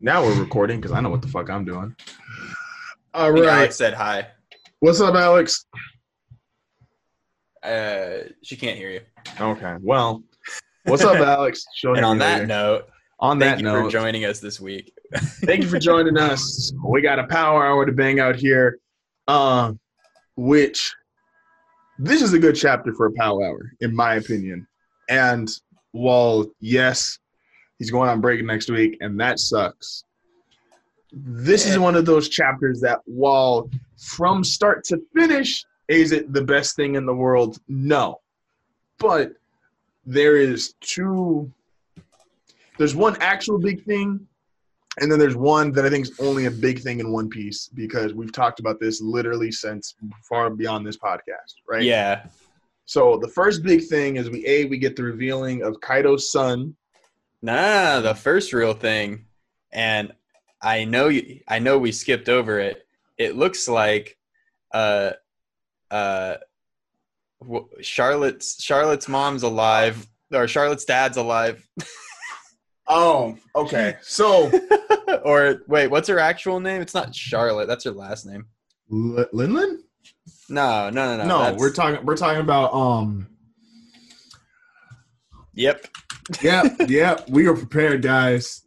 Now we're recording because I know what the fuck I'm doing. All I think right. Alex said hi. What's up, Alex? Uh, she can't hear you. Okay. Well, what's up, Alex? She'll And on that later. note, on thank that you note, for joining us this week. thank you for joining us. We got a power hour to bang out here, uh, which this is a good chapter for a power hour, in my opinion. And while yes, he's going on break next week, and that sucks. This is one of those chapters that, while from start to finish, is it the best thing in the world? No, but there is two. There's one actual big thing and then there's one that I think is only a big thing in One Piece because we've talked about this literally since far beyond this podcast, right? Yeah, So the first big thing is we a we get the revealing of Kaido's son. Nah, the first real thing, and I know you. I know we skipped over it. It looks like, uh, uh, Charlotte's Charlotte's mom's alive, or Charlotte's dad's alive, Oh, okay. So or wait, what's her actual name? It's not Charlotte. That's her last name. L- Linlin? No, no, no, no. No, we're talking. We're talking about. Um. Yep. yep. Yep. We are prepared, guys.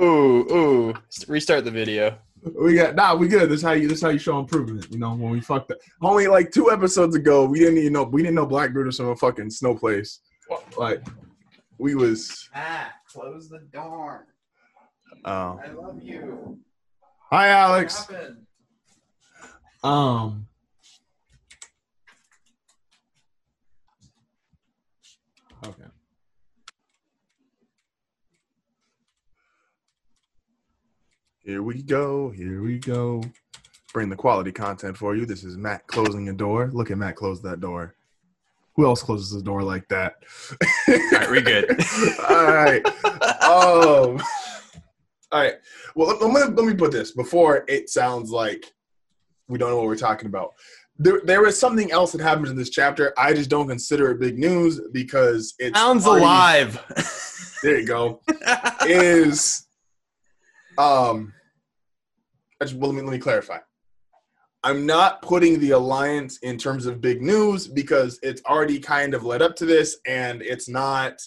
Ooh, ooh. Restart the video. We got. Nah, we good. This how you. This how you show improvement. You know, when we fucked up. only like two episodes ago, we didn't even know we didn't know Blackbeard was from a fucking snow place. Like we was. Matt, close the door. Oh. I love you. Hi, Alex. Um. Here we go. Here we go. Bring the quality content for you. This is Matt closing a door. Look at Matt close that door. Who else closes the door like that? All right, we good. all right. Um, all right. Well, let, let me, let me put this before it sounds like we don't know what we're talking about. There, there is something else that happens in this chapter. I just don't consider it big news because it Sounds alive. There you go. is um actually, well, let me let me clarify. I'm not putting the alliance in terms of big news because it's already kind of led up to this and it's not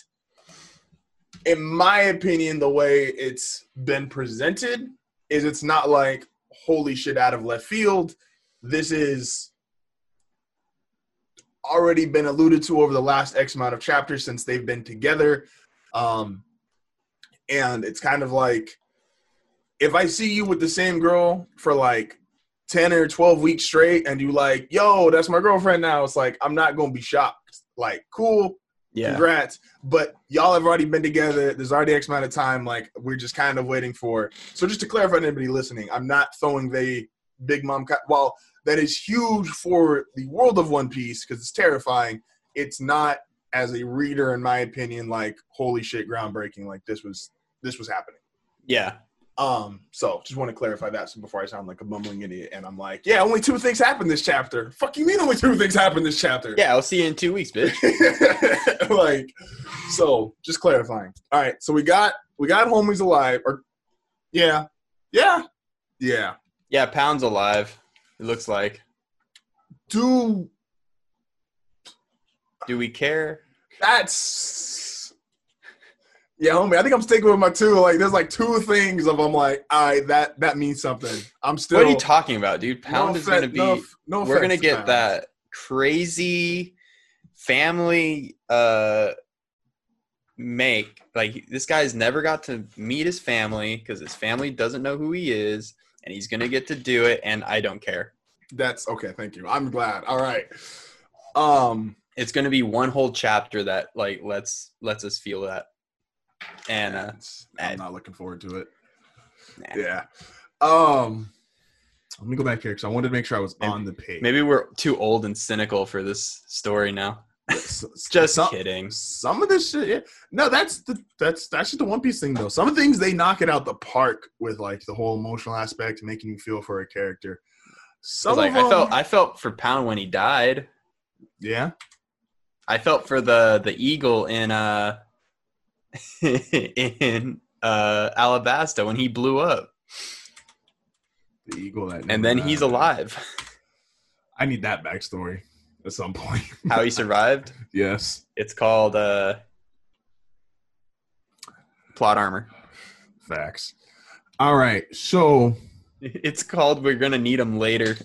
in my opinion the way it's been presented is it's not like holy shit out of left field. This is already been alluded to over the last X amount of chapters since they've been together. Um, and it's kind of like if I see you with the same girl for like 10 or 12 weeks straight and you like, yo, that's my girlfriend now, it's like, I'm not going to be shocked. Like, cool, yeah. congrats. But y'all have already been together. There's already X amount of time. Like, we're just kind of waiting for. So, just to clarify to anybody listening, I'm not throwing the Big Mom. Ka- While that is huge for the world of One Piece because it's terrifying, it's not as a reader, in my opinion, like holy shit, groundbreaking. Like this was this was happening. Yeah. Um, so just want to clarify that so before I sound like a mumbling idiot and I'm like, yeah, only two things happened this chapter. Fuck you mean only two things happened this chapter? Yeah, I'll see you in two weeks, bitch. like so just clarifying. All right, so we got we got homies alive or yeah. Yeah. Yeah. Yeah, Pound's alive. It looks like. Do Do we care? that's yeah, homie. I think I'm sticking with my two. Like, there's like two things of I'm like, all right, that that means something. I'm still. what are you talking about, dude? Pound no is going to be. No, no we're going to get that crazy family uh make like this guy's never got to meet his family because his family doesn't know who he is and he's gonna get to do it and i don't care That's okay. Thank you. I'm glad. All right. Um. it's gonna be one whole chapter that like lets lets us feel that and uh I'm not looking forward to it. Nah. Yeah. Um. Let me go back here because I wanted to make sure I was on the page. maybe we're too old and cynical for this story now just some, kidding Some of this shit. Yeah. No, that's the that's that's just the One Piece thing though. Some of the things they knock it out the park with like the whole emotional aspect, making you feel for a character. Some like of i felt i felt for pound when he died yeah. I felt for the the eagle in uh in uh, Alabasta when he blew up, The eagle that. and then he's alive. I need that backstory at some point. How he survived? yes, It's called uh, plot armor. facts. All right, so It's called "We're Gonna Need Him Later."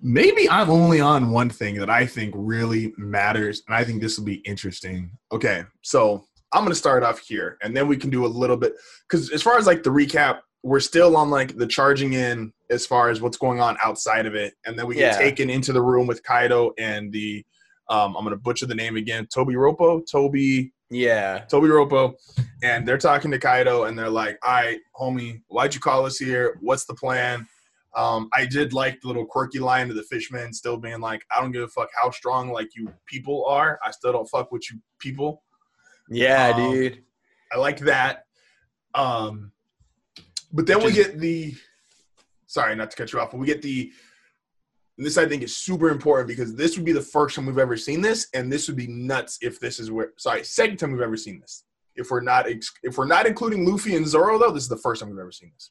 Maybe I'm only on one thing that I think really matters, and I think this will be interesting. Okay, so I'm gonna start off here, and then we can do a little bit because as far as like the recap, we're still on like the charging in as far as what's going on outside of it, and then we get Yeah. taken into the room with Kaido and the um, I'm gonna butcher the name again, Toby Ropo, Toby yeah, Toby Ropo, and they're talking to Kaido, and they're like, "All right, homie, why'd you call us here? What's the plan?" Um, I did like the little quirky line to the fishman still being like, "I don't give a fuck how strong like you people are. I still don't fuck with you people." yeah, Um, dude. I like that. Um, but then we is- get the. Sorry, not to cut you off, but we get the. This I think is super important because this would be the first time we've ever seen this, and this would be nuts if this is where. Sorry, second time we've ever seen this. If we're not ex- if we're not including Luffy and Zoro though, this is the first time we've ever seen this,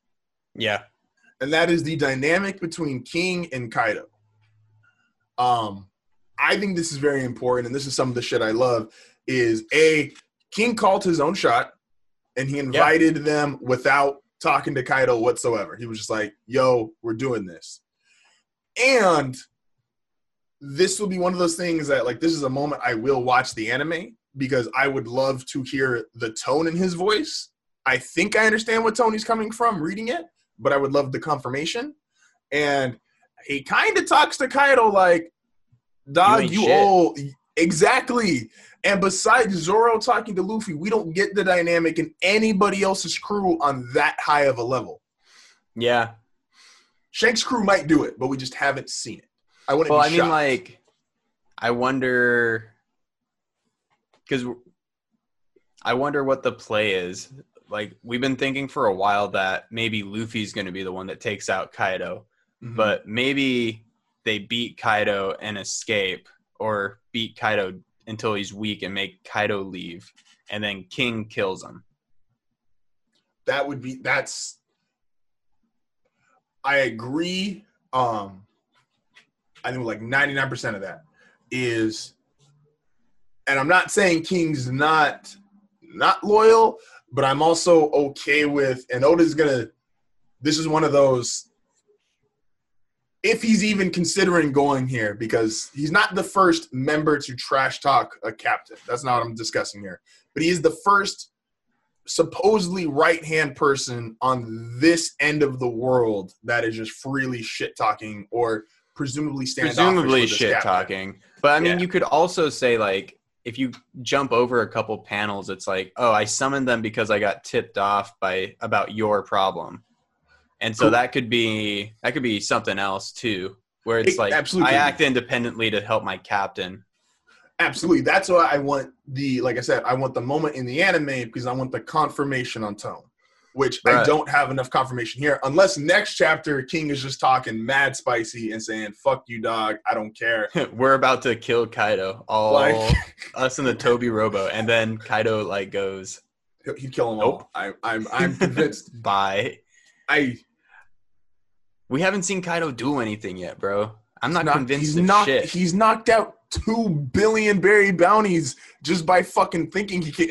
Yeah, and that is the dynamic between King and Kaido. Um, I think this is very important, and this is some of the shit I love. Is a King called his own shot, and he invited them without talking to Kaido whatsoever. He was just like, "Yo, we're doing this," and this will be one of those things that, like, this is a moment I will watch the anime because I would love to hear the tone in his voice. I think I understand what Tony's coming from reading it, but I would love the confirmation. And he kind of talks to Kaido like, "Dog, you, shit." owe exactly." And besides Zoro talking to Luffy, we don't get the dynamic in anybody else's crew on that high of a level. yeah. Shank's crew might do it, but we just haven't seen it. I wouldn't Well, I mean, shocked. like, I wonder because I wonder what the play is. Like, we've been thinking for a while that maybe Luffy's going to be the one that takes out Kaido, Mhm. but maybe they beat Kaido and escape, or beat Kaido until he's weak and make Kaido leave, and then King kills him. that would be that's I agree. Um I think like 99% of that is and I'm not saying King's not not loyal, but I'm also okay with and Oda's gonna this is one of those if he's even considering going here because he's not the first member to trash talk a captain. That's not what I'm discussing here. But he is the first supposedly right hand person on this end of the world that is just freely shit talking or presumably standoffish Presumably shit captain. talking. But I mean, Yeah. you could also say, like, if you jump over a couple panels, it's like, oh, I summoned them because I got tipped off by about your problem. And so Cool. that could be that could be something else too, where it's It like absolutely I act independently to help my captain. Absolutely. That's why I want the like I said, I want the moment in the anime because I want the confirmation on tone. Which I don't have enough confirmation here, unless next chapter King is just talking mad spicy and saying, fuck you, dog, I don't care. We're about to kill Kaido, all Like- us and the Toby Robo, and then Kaido like goes He'd kill them Nope. all. I, I'm I'm convinced. bye. I We haven't seen Kaido do anything yet, bro. I'm not convinced he's of knocked, shit. He's knocked out two billion berry bounties just by fucking thinking he can.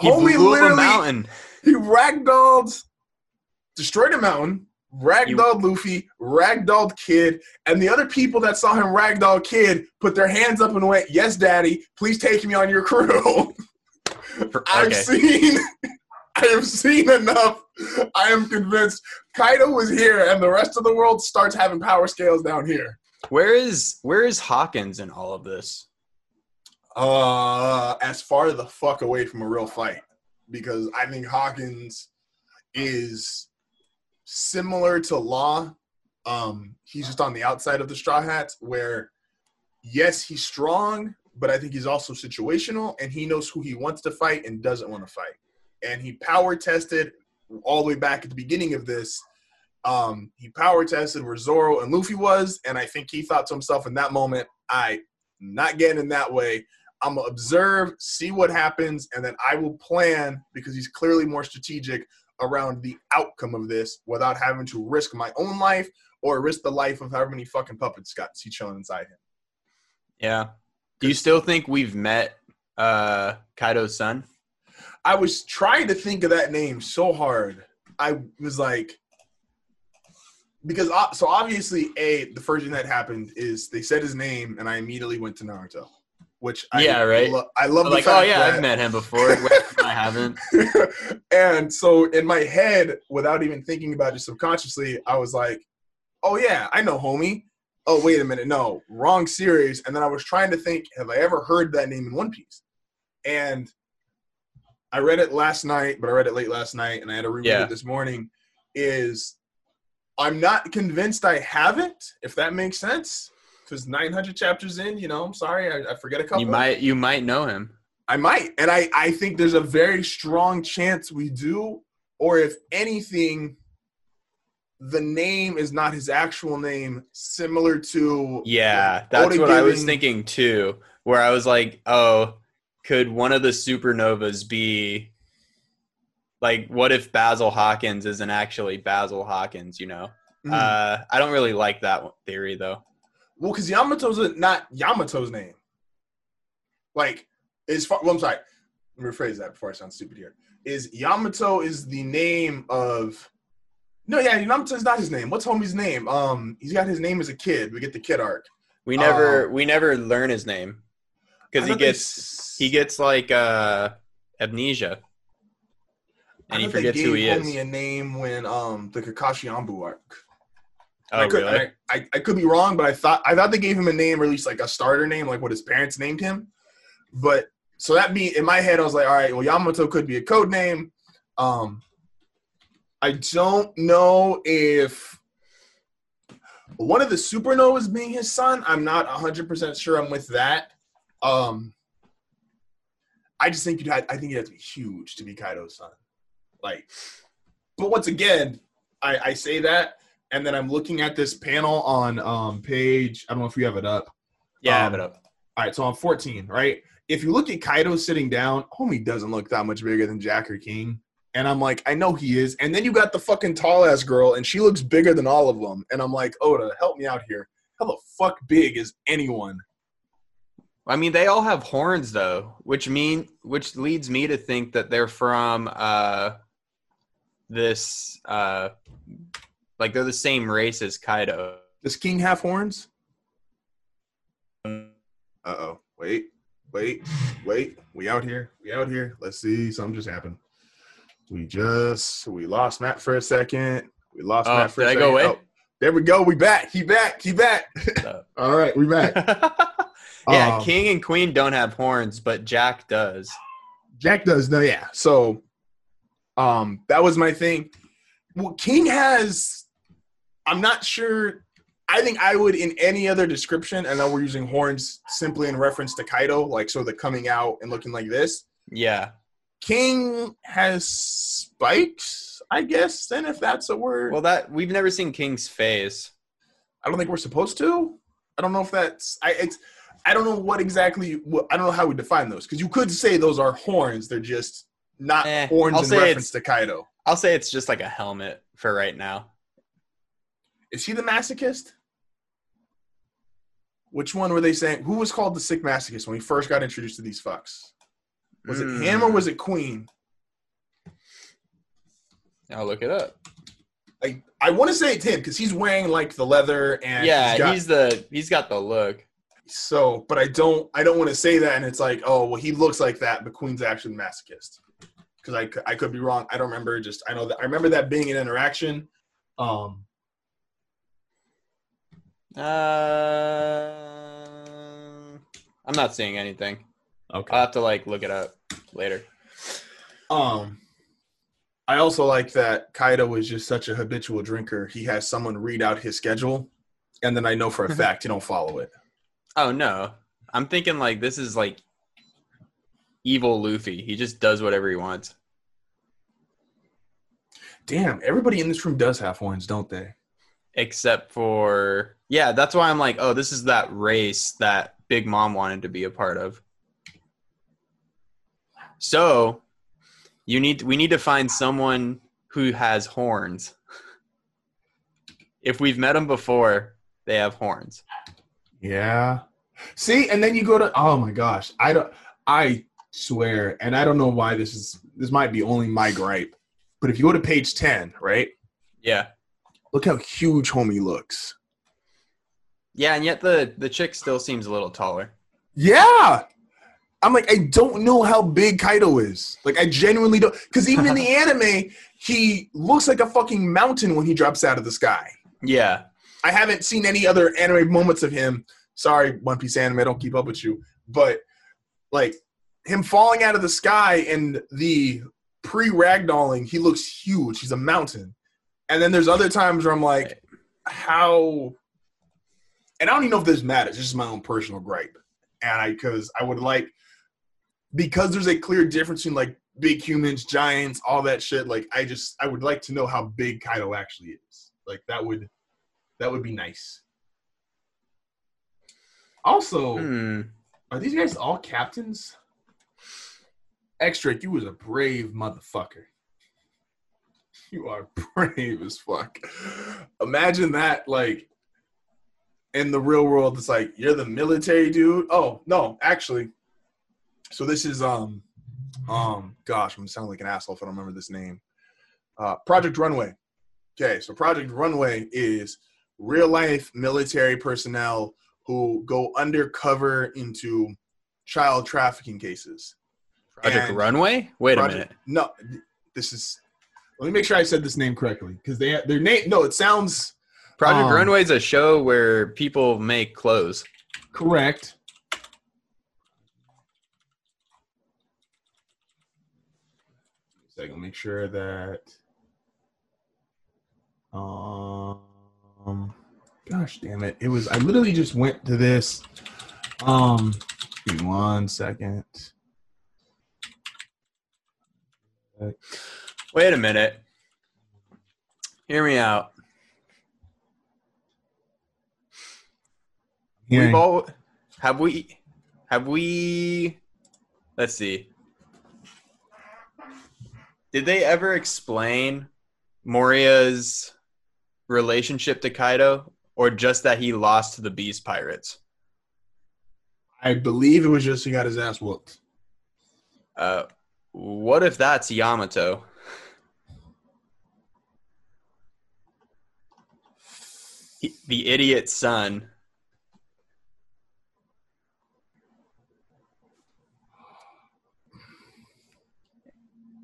He Homie blew up a mountain. He ragdolled, destroyed a mountain, ragdolled Luffy, ragdolled Kid, and the other people that saw him ragdoll Kid put their hands up and went, "Yes, Daddy, please take me on your crew." I've seen, I have seen enough. I am convinced Kaido was here, and the rest of the world starts having power scales down here. Where is where is Hawkins in all of this? Uh, as far the fuck away from a real fight, because I think Hawkins is similar to Law. Um, he's just on the outside of the Straw Hats, where yes, he's strong, but I think he's also situational, and he knows who he wants to fight and doesn't want to fight. And he power tested all the way back at the beginning of this. Um, he power tested where Zoro and Luffy was, and I think he thought to himself in that moment, "I not getting in that way. I'm gonna observe, see what happens, and then I will plan because he's clearly more strategic around the outcome of this without having to risk my own life or risk the life of however many fucking puppets got he chilling inside him. Yeah. Do you still think we've met uh Kaido's son? I was trying to think of that name so hard. I was like, because uh, so obviously, a the first thing that happened is they said his name, and I immediately went to Naruto, which I, Yeah, right. lo- I love the like, fact oh yeah, that- I've met him before. I haven't. and so in my head, without even thinking about it subconsciously, I was like, "Oh yeah, I know, homie." Oh wait a minute, no, wrong series. And then I was trying to think, have I ever heard that name in One Piece? And I read it last night, but I read it late last night, and I had to reread Yeah. it this morning. Is I'm not convinced I haven't, if that makes sense. Because 900 chapters in, you know, I'm sorry, I, I forget a couple. You might you might know him. I might. And I, I think there's a very strong chance we do. Or if anything, the name is not his actual name, similar to Yeah, that's Oda what I was thinking too. Where I was like, oh, could one of the supernovas be like what if Basil Hawkins isn't actually Basil Hawkins, you know? Mhm. Uh I don't really like that one- theory though. Well, because Yamato's not Yamato's name. Like, is far, well, I'm sorry. Let me rephrase that before I sound stupid here. Is Yamato is the name of no, yeah, Yamato's not his name. What's homie's name? Um, he's got his name as a kid. We get the kid arc. We never Um, we never learn his name. Because he they gets he gets like uh amnesia. And he forgets who he gave is. homie a name when um the Kakashi ANBU arc. Oh, I could, really? I, I, I could be wrong, but I thought I thought they gave him a name, or at least like a starter name, like what his parents named him. But so that be in my head, I was like, all right, well, Yamato could be a code name. Um, I don't know if one of the supernovas being his son. I'm not 100 percent sure. I'm with that. Um, I just think you'd have. I think you'd have to be huge to be Kaido's son. Like, but once again, I, I say that and then I'm looking at this panel on um page. I don't know if you have it up. yeah, I um, have it up. All right, so on 14, right? If you look at Kaido sitting down, homie doesn't look that much bigger than Jack or King. And I'm like, I know he is. And then you got the fucking tall ass girl, and she looks bigger than all of them. And I'm like, Oda, help me out here. How the fuck big is anyone? I mean, they all have horns though, which mean which leads me to think that they're from uh this uh like they're the same race as Kaido. Does King have horns? Uh oh. Wait, wait, wait. We out here. We out here. Let's see. Something just happened. We just we lost Matt for a second. We lost Oh, Matt for did a I second. go away? Oh, there we go. We back. He back. He back. All right, we back. yeah, Um, King and Queen don't have horns, but Jack does. Jack does no, yeah. So, um, that was my thing. Well, King has. I'm not sure. I think I would in any other description. I know we're using horns simply in reference to Kaido, like so the coming out and looking like this. Yeah. King has spikes, I guess. Then, if that's a word, Well, that we've never seen King's face. I don't think we're supposed to. I don't know if that's. I it's. I don't know what exactly. What, I don't know how we define those because you could say those are horns. They're just not Eh, horns I'll in reference to Kaido. I'll say it's just like a helmet for right now. Is he the masochist? Which one were they saying? Who was called the sick masochist when we first got introduced to these fucks? Was it him or Mm, was it Queen? I'll look it up. Like I want to say it's him because he's wearing like the leather and yeah, he's got, he's the he's got the look. so. But I don't I don't want to say that and it's like oh well he looks like that but Queen's actually the masochist because I I could be wrong. I don't remember. Just I know that I remember that being an interaction. Um, Uh, I'm not seeing anything. okay. I'll have to like look it up later. Um, I also like that Kaido is just such a habitual drinker. He has someone read out his schedule, and then I know for a fact he don't follow it. Oh no, I'm thinking like this is like evil Luffy. He just does whatever he wants. Damn, everybody in this room does have horns, don't they? Except for yeah, that's why I'm like, oh, this is that race that Big Mom wanted to be a part of. So you need we need to find someone who has horns. If we've met them before, they have horns. Yeah. See, and then you go to oh my gosh, I don't I swear, and I don't know why this is this might be only my gripe, but if you go to page 10, right? Yeah. Look how huge homie looks. Yeah, and yet the the chick still seems a little taller. Yeah. I'm like, I don't know how big Kaido is. Like, I genuinely don't. Because even in the anime, he looks like a fucking mountain when he drops out of the sky. Yeah. I haven't seen any other anime moments of him. Sorry, One Piece anime, I don't keep up with you. But, like, him falling out of the sky and the pre ragdolling, he looks huge. He's a mountain. And then there's other times where I'm like, how. And I don't even know if this matters. This is my own personal gripe. And I, because I would like, because there's a clear difference between like big humans, giants, all that shit. Like, I just, I would like to know how big Kaido actually is. Like, that would, that would be nice. Also, Hmm. are these guys all captains? X Drake, you was a brave motherfucker. You are brave as fuck. Imagine that, like, in the real world, it's like you're the military dude. Oh no, actually, so this is um, um, gosh, I'm gonna like an asshole if I don't remember this name. Uh, Project Runway. Okay, so Project Runway is real life military personnel who go undercover into child trafficking cases. Project And Runway? Wait a minute. No, this is. Let me make sure I said this name correctly because they their name. No, it sounds Project Um, Runway is a show where people make clothes. correct. Second, make sure that. Um, gosh damn it! It was I literally just went to this. Um, give me one second. Wait a minute. Hear me out. We've all have we have we let's see. Did they ever explain Moria's relationship to Kaido or just that he lost to the Beast Pirates? I believe it was just he got his ass whooped. Uh what if that's Yamato? The idiot son.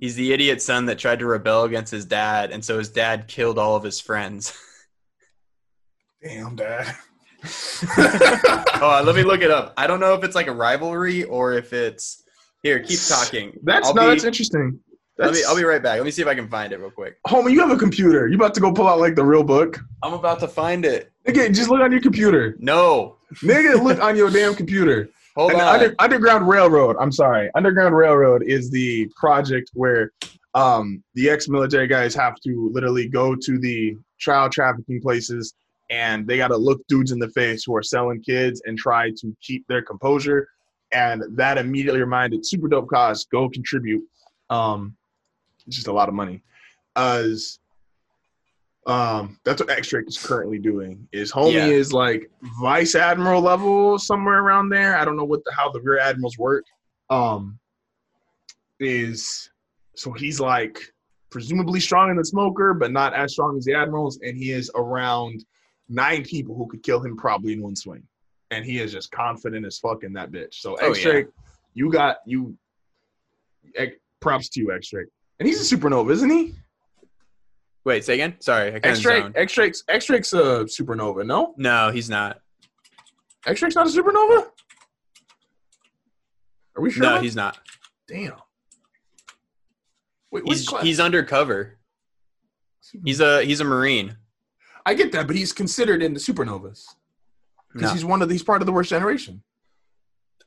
He's the idiot son that tried to rebel against his dad, and so his dad killed all of his friends. Damn, dad. oh, let me look it up. I don't know if it's like a rivalry or if it's here. Keep talking. That's I'll no, be, that's interesting. I'll That's, be, I'll be right back. Let me see if I can find it real quick. homie, you have a computer. You about to go pull out like the real book? I'm about to find it. Nigga, just look on your computer. No, Nigga, look on your damn computer. hold And on. Under, Underground Railroad. I'm sorry. Underground Railroad is the project where um, the ex-military guys have to literally go to the child trafficking places, and they got to look dudes in the face who are selling kids and try to keep their composure. And that immediately reminded super dope cause go contribute. Um, it's just a lot of money. As um, that's what X Drake is currently doing. Is homie Yeah. is like vice admiral level somewhere around there. I don't know what the how the rear admirals work. Um, is so he's like presumably strong in the smoker, but not as strong as the admirals, and he is around nine people who could kill him probably in one swing, and he is just confident as fuck in that bitch. So Oh, X Drake, you got you. Props to you, X Drake, and he's a supernova, isn't he? Wait, say again. Sorry, I kind X of Drake. X Drake's X Drake's a supernova. No, No, he's not. X Drake's not a supernova. Are we sure? No, he's not. damn. Wait, He's class? he's undercover. He's a he's a marine. I get that, but he's considered in the supernovas because No. he's one of these part of the worst generation.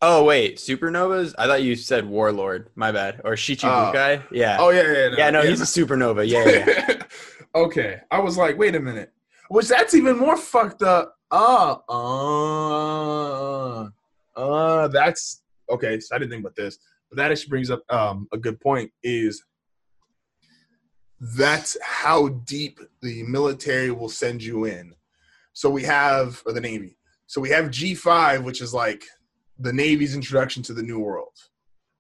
Oh wait, supernovas? I thought you said warlord. My bad. Or Shichibukai. yeah. Oh yeah, yeah, yeah, no, he's a supernova. Yeah, yeah. yeah. okay, I was like, wait a minute, which that's even more fucked up. Uh, uh, uh, that's okay. So I didn't think about this. But that actually brings up um, a good point. Is that's how deep the military will send you in. So we have, or the Navy. So we have G5, which is like the Navy's introduction to the New World.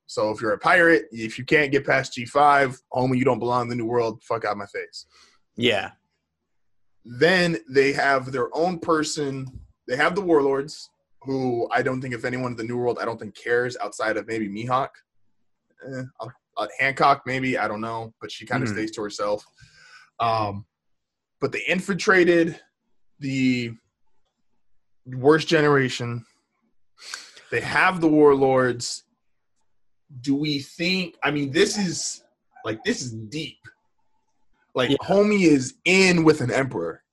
So if you're a pirate, if you can't get past G5, homie, you don't belong in the New World. Fuck out my face. Yeah. Then they have their own person. They have the warlords, who I don't think if anyone in the New World, I don't think cares outside of maybe Mihawk. Eh, uh, Hancock, maybe I don't know, but she kind of Mhm. stays to herself. Um, but they infiltrated the worst generation. They have the warlords. Do we think? I mean, this is like this is deep. Like Yeah. homie is in with an emperor.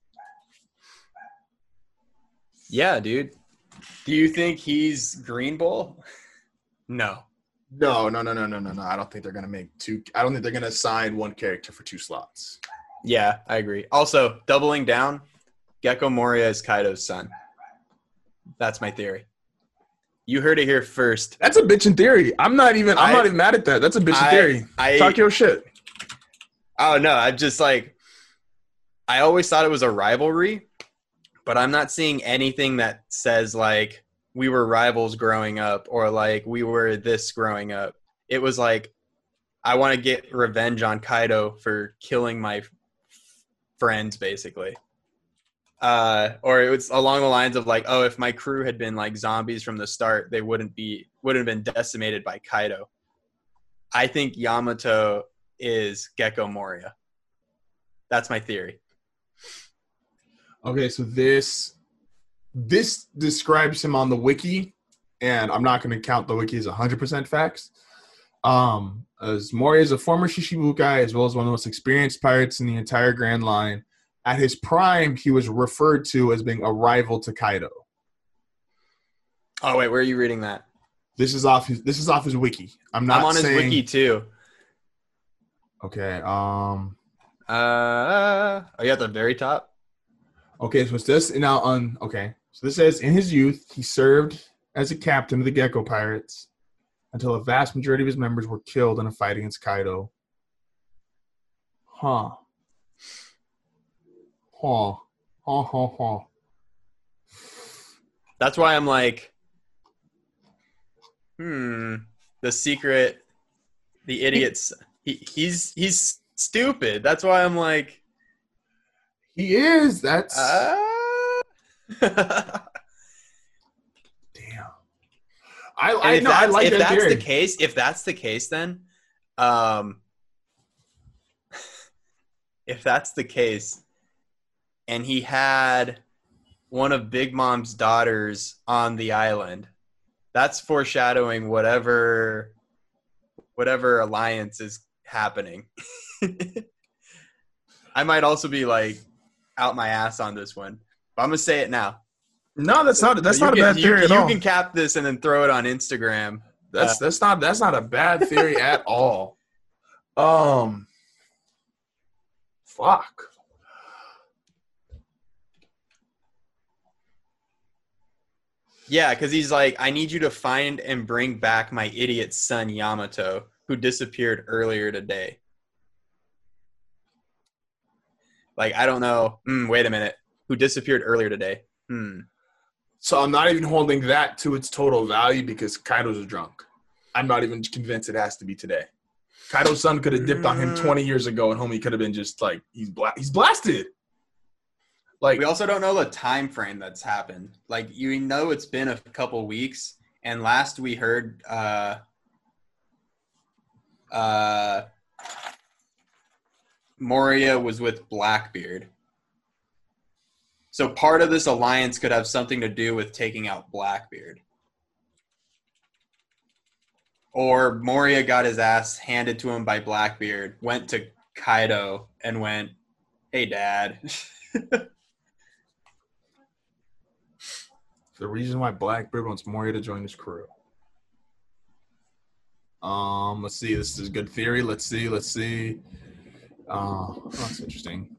Yeah, dude. Do you think he's Green Bull? No. No, no, no, no, no, no, no. I don't think they're gonna make two. I don't think they're gonna assign one character for two slots. Yeah, I agree. Also, doubling down, Gecko Moria is Kaido's son. That's my theory. You heard it here first. That's a bitch in theory. I'm not even. I'm I- not even mad at that. That's a bitch in I- theory. I Talk your shit. Oh no, I'm just like I always thought it was a rivalry, but I'm not seeing anything that says like we were rivals growing up or like we were this growing up. It was like I want to get revenge on Kaido for killing my friends basically. Uh, or it was along the lines of like, oh, if my crew had been like zombies from the start, they wouldn't be wouldn't have been decimated by Kaido. I think Yamato is Gecko Moria. That's my theory. Okay, so this this describes him on the wiki, and I'm not going to count the wiki as 100% facts. Um, as Moria is a former Shichibukai, as well as one of the most experienced pirates in the entire Grand Line. At his prime, he was referred to as being a rival to Kaido. Oh wait, where are you reading that? This is off his. This is off his wiki. I'm not I'm on his wiki too. Okay. Um. Uh, are you at the very top? Okay, so it's this now on okay. So this says in his youth he served as a captain of the Gecko Pirates until a vast majority of his members were killed in a fight against Kaido. Huh. That's why I'm like, hmm, the secret, the idiots. He, he's he's stupid. That's why I'm like, He is. That's uh. damn. I I if know I like if that that's theory. the case, if that's the case, then, um, if that's the case, and he had one of Big Mom's daughters on the island, that's foreshadowing whatever, whatever alliance is happening. I might also be like out my ass on this one, but I'm gonna say it now. no, that's not that's So not a can- bad you- theory at you all. You can cap this and then throw it on Instagram. That's that's not that's not a bad theory at all. Um fuck. Yeah, because he's like, I need you to find and bring back my idiot son Yamato, who disappeared earlier today. Like, I don't know. Mm, wait a minute. Who disappeared earlier today? Hmm. So I'm not even holding that to its total value because Kaido's a drunk. I'm not even convinced it has to be today. Kaido's son could have dipped on him Mm. 20 years ago, and homie could have been just like he's bla- he's blasted. Like We also don't know the time frame that's happened. Like, you know, it's been a couple weeks, and last we heard, uh, uh, Moria was with Blackbeard. So part of this alliance could have something to do with taking out Blackbeard. Or Moria got his ass handed to him by Blackbeard, went to Kaido and went, "Hey, Dad." the reason why Blackbeard wants Moria to join his crew. Um, let's see. This is a good theory. Let's see. Let's see. Uh, oh, that's interesting.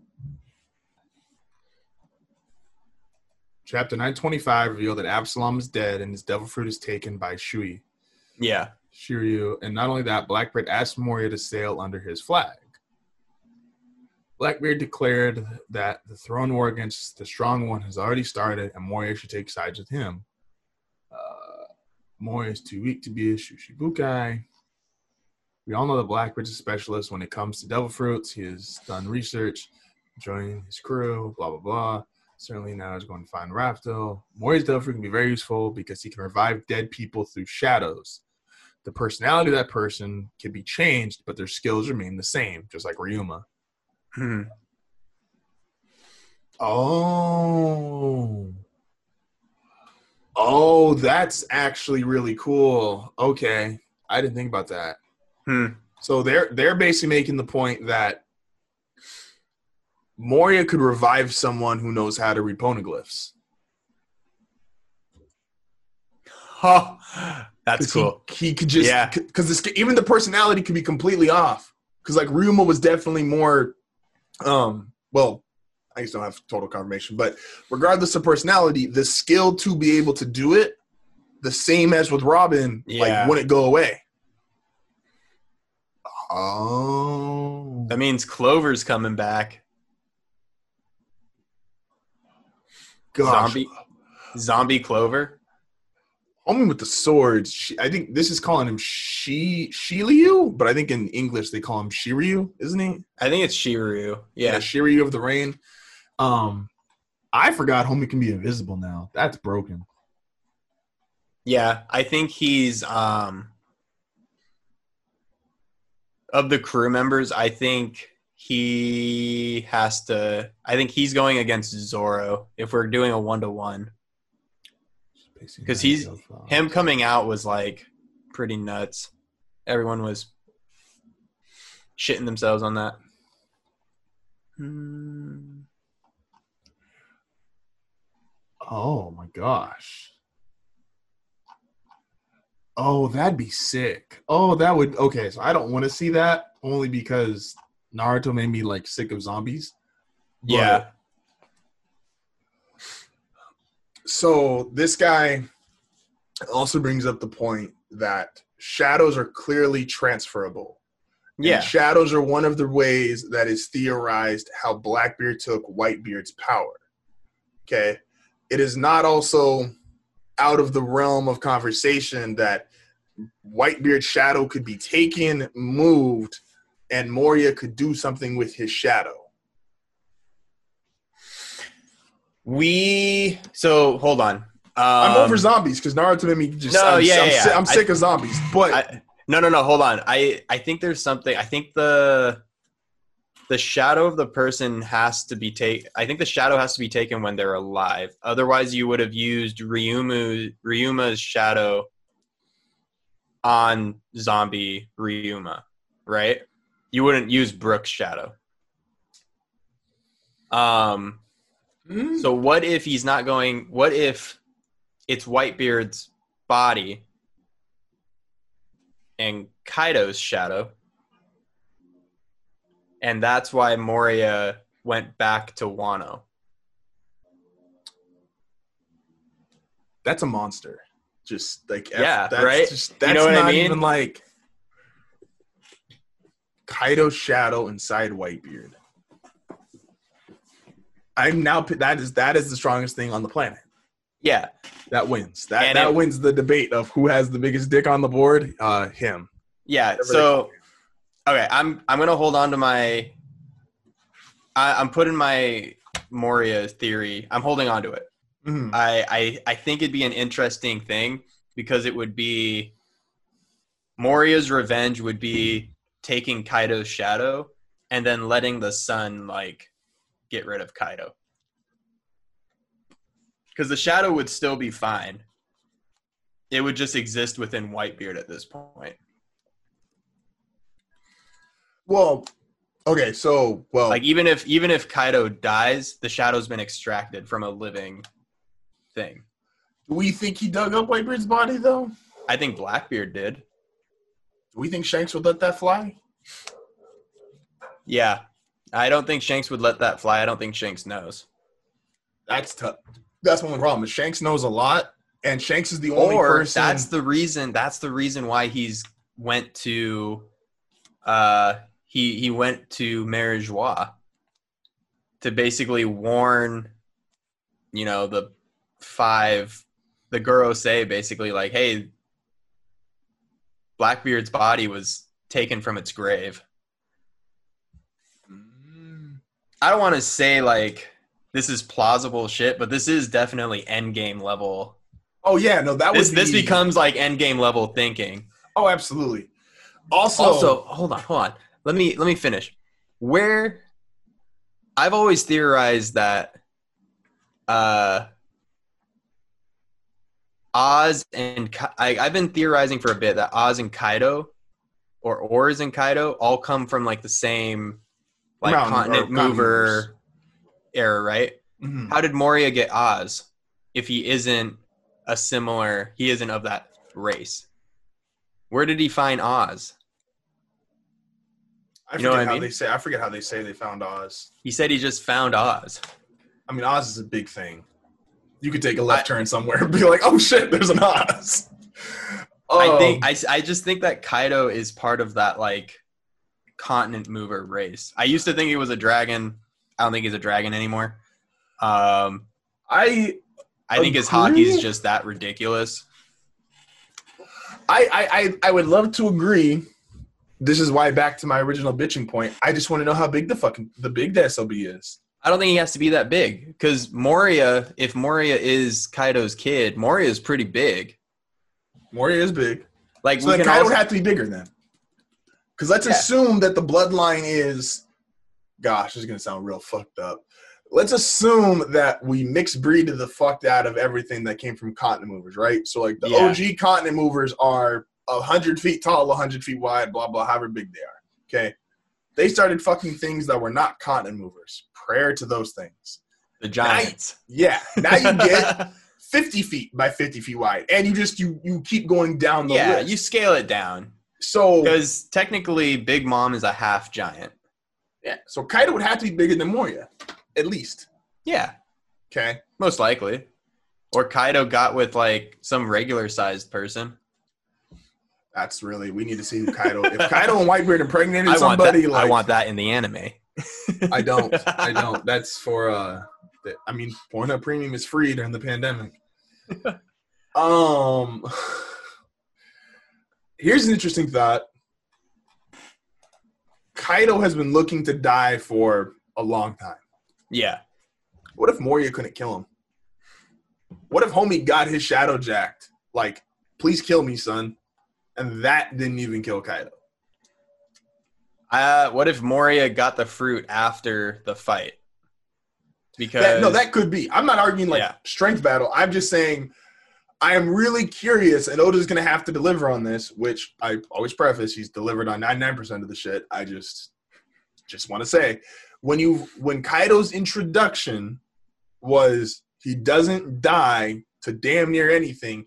Chapter 925 revealed that Absalom is dead and his devil fruit is taken by Shui. yeah, Shiryu, and not only that, Blackbeard asked Moria to sail under his flag. Blackbeard declared that the throne war against the strong one has already started, and Moria should take sides with him. Uh, Moria is too weak to be a Shichibukai. We all know that Blackbeard's a specialist when it comes to devil fruits. He has done research, joining his crew, blah blah blah. Certainly now he's going to find Raftel. Mori's devil fruit can be very useful because he can revive dead people through shadows. The personality of that person can be changed, but their skills remain the same, just like Ryuma. Hmm. Oh. Oh, that's actually really cool. Okay. I didn't think about that. Hmm. So they're they're basically making the point that Moria could revive someone who knows how to read poneglyphs. Oh, that's 'Cause he- cool. He, could just Yeah. because even the personality could be completely off. Because like Ryuma was definitely more, um, well, I just don't have total confirmation, but regardless of personality, the skill to be able to do it, the same as with Robin, Yeah. like wouldn't go away. Oh, That means Clover's coming back. gosh. Zombie, zombie Clover. Homie with the swords. She, I think this is calling him Shi Shiryu, but I think in English they call him Shiryu, isn't he? I think it's Shiryu. Yeah. Shiryu of the Rain. Um, I forgot Homie can be invisible now. That's broken. Yeah, I think he's um of the crew members, I think he has to I think he's going against Zoro if we're doing a one to one. Because he's him coming out was like pretty nuts. Everyone was shitting themselves on that. Hmm. Oh my gosh. Oh, that'd be sick. Oh, that would okay. So I don't want to see that only because Naruto made me like sick of zombies. But- Yeah. So this guy also brings up the point that shadows are clearly transferable. And Yeah. shadows are one of the ways that is theorized how Blackbeard took Whitebeard's power. Okay. It is not also out of the realm of conversation that Whitebeard's shadow could be taken, moved, and Moria could do something with his shadow. We so hold on. Um, I'm over zombies because Naruto made me just. No, I'm, yeah, I'm, yeah, si- yeah. I'm sick of zombies. But I, no, no, no. Hold on. I I think there's something. I think the the shadow of the person has to be taken. I think the shadow has to be taken when they're alive. Otherwise, you would have used Ryumu Ryuma's shadow on zombie Ryuma, right? You wouldn't use Brook's shadow. Um. Mm, So what if he's not going? What if it's Whitebeard's body and Kaido's shadow, and that's why Moria went back to Wano? that's a monster. Just like F- Yeah, that's right? Just, that's know what I not mean? even like Kaido's shadow inside Whitebeard. I'm now that is that is the strongest thing on the planet. Yeah, That wins. That And that it- wins the debate of who has the biggest dick on the board. Uh, him. yeah. Whatever So okay, I'm I'm gonna hold on to my. I, I'm putting my Moria theory. I'm holding on to it. Mhm. I, I I think it'd be an interesting thing because it would be Moria's revenge would be taking Kaido's shadow and then letting the sun like get rid of Kaido. Because the shadow would still be fine. It would just exist within Whitebeard at this point. Well, okay, so well, Like even if even if Kaido dies, the shadow's been extracted from a living thing. do we think he dug up Whitebeard's body though? I think Blackbeard did. Do we think Shanks would let that fly? Yeah. I don't think Shanks would let that fly. I don't think Shanks knows. That's tough. That's one problem. is Shanks knows a lot, and Shanks is the only or person. that's the reason that's the reason why he's went to uh he he went to Marijois to basically warn you know the five the Gorosei basically like hey Blackbeard's body was taken from its grave. Mm, I don't want to say like this is plausible shit, but this is definitely end game level. oh yeah, no, that This would this becomes like end game level thinking. Oh, absolutely. Also, also hold on hold on let me let me finish where i've always theorized that uh oz and I, i've been theorizing for a bit that oz and kaido or oz and kaido all come from like the same like Mountain- continent mover era right Mhm. how did moria get oz if he isn't a similar he isn't of that race where did he find oz I You know forget what I how mean? they say. I forget how they say they found Oz. He said he just found Oz. I mean, Oz is a big thing. You could take a left turn somewhere and be like, "Oh shit, there's an Oz." I think Um, I, I just think that Kaido is part of that like continent mover race. I used to think he was a dragon. I don't think he's a dragon anymore. Um, I I think his Haki is just that ridiculous. I, I, I, I would love to agree. This is why back to my original bitching point. I just want to know how big the fucking the big the SOB is. I don't think he has to be that big because Moria, if Moria is Kaido's kid, Moria is pretty big. Moria is big, Like so we Kaido also, would have to be bigger then. Because let's Yeah. assume that the bloodline is, gosh, this is gonna sound real fucked up. Let's assume that we mix breed the fucked out of everything that came from continent movers, right? So like the Yeah. OG continent movers are hundred feet tall, hundred feet wide, blah blah, however big they are. Okay, they started fucking things that were not continent movers prior to those things. the giants. Yeah, now you get fifty feet by fifty feet wide, and you just you you keep going down the yeah, list. you scale it down so because technically Big Mom is a half giant. yeah, so Kaido would have to be bigger than Moria, at least. Yeah, Okay, Most likely. Or Kaido got with like some regular sized person. that's really we need to see who Kaido. if Kaido and Whitebeard impregnated I want, somebody, that, like I want that in the anime. I don't. I don't. That's for uh the, I mean Pornhub Premium is free during the pandemic. um here's an interesting thought. Kaido has been looking to die for a long time. Yeah. What if Moria couldn't kill him? What if homie got his shadow jacked? Like, please kill me, son. And that didn't even kill Kaido. Uh, what if Moria got the fruit after the fight? Because That, no, that could be. I'm not arguing like Yeah. strength battle. I'm just saying I am really curious, and Oda's going to have to deliver on this, which I always preface he's delivered on 99% of the shit. I just just want to say when you when Kaido's introduction was he doesn't die to damn near anything,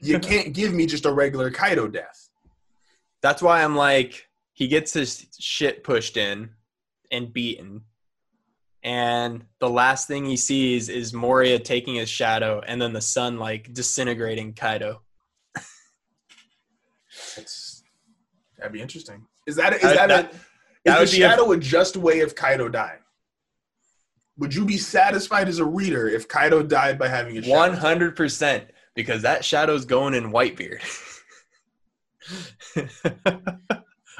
you can't give me just a regular Kaido death. that's why I'm like he gets his shit pushed in and beaten. And the last thing he sees is Moria taking his shadow and then the sun like disintegrating Kaido. It's that'd be interesting. Is that is That- that, that- a, that is would the be a- shadow a, just way of Kaido dying? Would you be satisfied as a reader if Kaido died by having a shadow? One hundred percent, because that shadow's going in Whitebeard.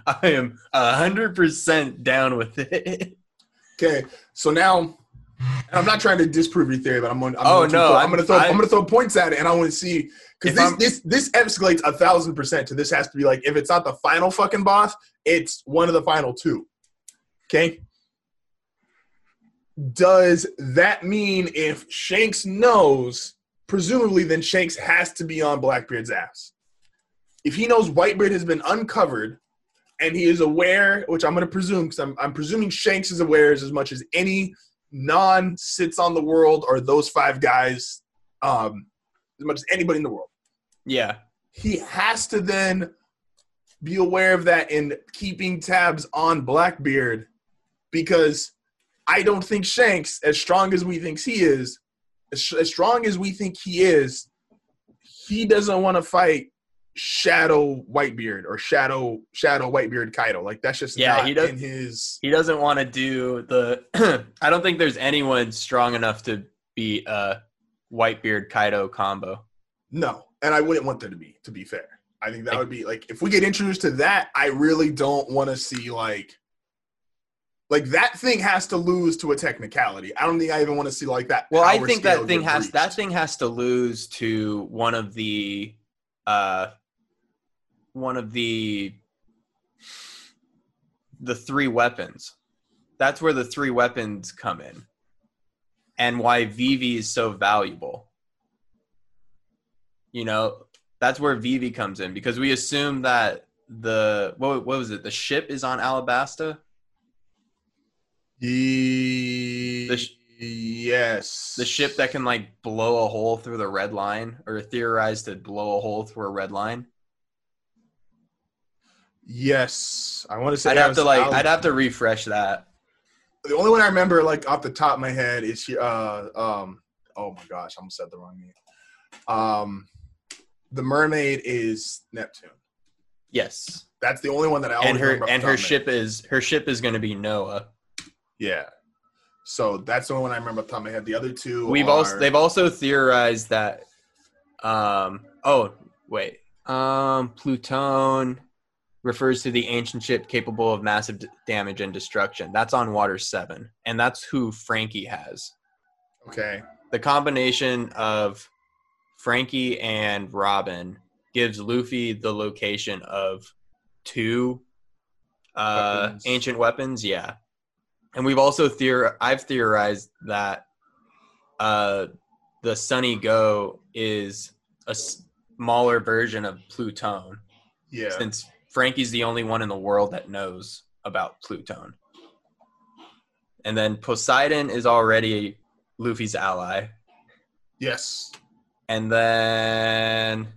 I am hundred percent down with it. Okay, so now, and I'm not trying to disprove your theory, but I'm going. I'm Oh, going to no, throw, I'm I'm- going to throw. I'm, I'm- going to throw points at it, and I want to see because this this this escalates a thousand percent to this has to be like if it's not the final fucking boss, it's one of the final two. Okay. Does that mean if Shanks knows, presumably then Shanks has to be on Blackbeard's ass? If he knows Whitebeard has been uncovered and he is aware, which I'm going to presume because I'm, I'm presuming Shanks is aware as much as any non sits on the world or those five guys, um, as much as anybody in the world. Yeah, He has to then be aware of that and keeping tabs on Blackbeard because I don't think Shanks, as strong as we think he is, as, as strong as we think he is, he doesn't want to fight Shadow Whitebeard or Shadow Shadow Whitebeard Kaido. Like that's just Yeah, not he does- in his. He doesn't want to do the. I don't think there's anyone strong enough to be a Whitebeard Kaido combo. No, and I wouldn't want there to be. To be fair, I think that would be like if we get introduced to that, I really don't want to see like. Like that thing has to lose to a technicality. I don't think I even want to see like that. Well, I think that thing has that thing has to lose to one of the, uh, one of the, the three weapons. That's where the three weapons come in, and why Vivi is so valuable. You know, that's where Vivi comes in because we assume that the what, what was it? The ship is on Alabasta. Ye- The sh- yes. the ship that can like blow a hole through the red line or theorized to blow a hole through a red line Yes, I want to say. i'd have to like i'd have to refresh that the only one I remember, like off the top of my head, is she. uh um. Oh my gosh, I almost said the wrong name. Um, the mermaid is Neptune. yes That's the only one that I and her and her my head. ship is her ship is going to be noah Yeah. So that's the only one I remember off the top of my head. The other two, we've are, also they've also theorized that um oh wait um pluton refers to the ancient ship capable of massive d- damage and destruction that's on water 7 and that's who Franky has okay. the combination of Franky and Robin gives Luffy the location of two uh, Weapons. ancient weapons. Yeah, and we've also theor I've theorized that uh, the Sunny Go is a smaller version of Pluton, Yeah. since Franky's the only one in the world that knows about Pluton. And then Poseidon is already Luffy's ally. Yes. And then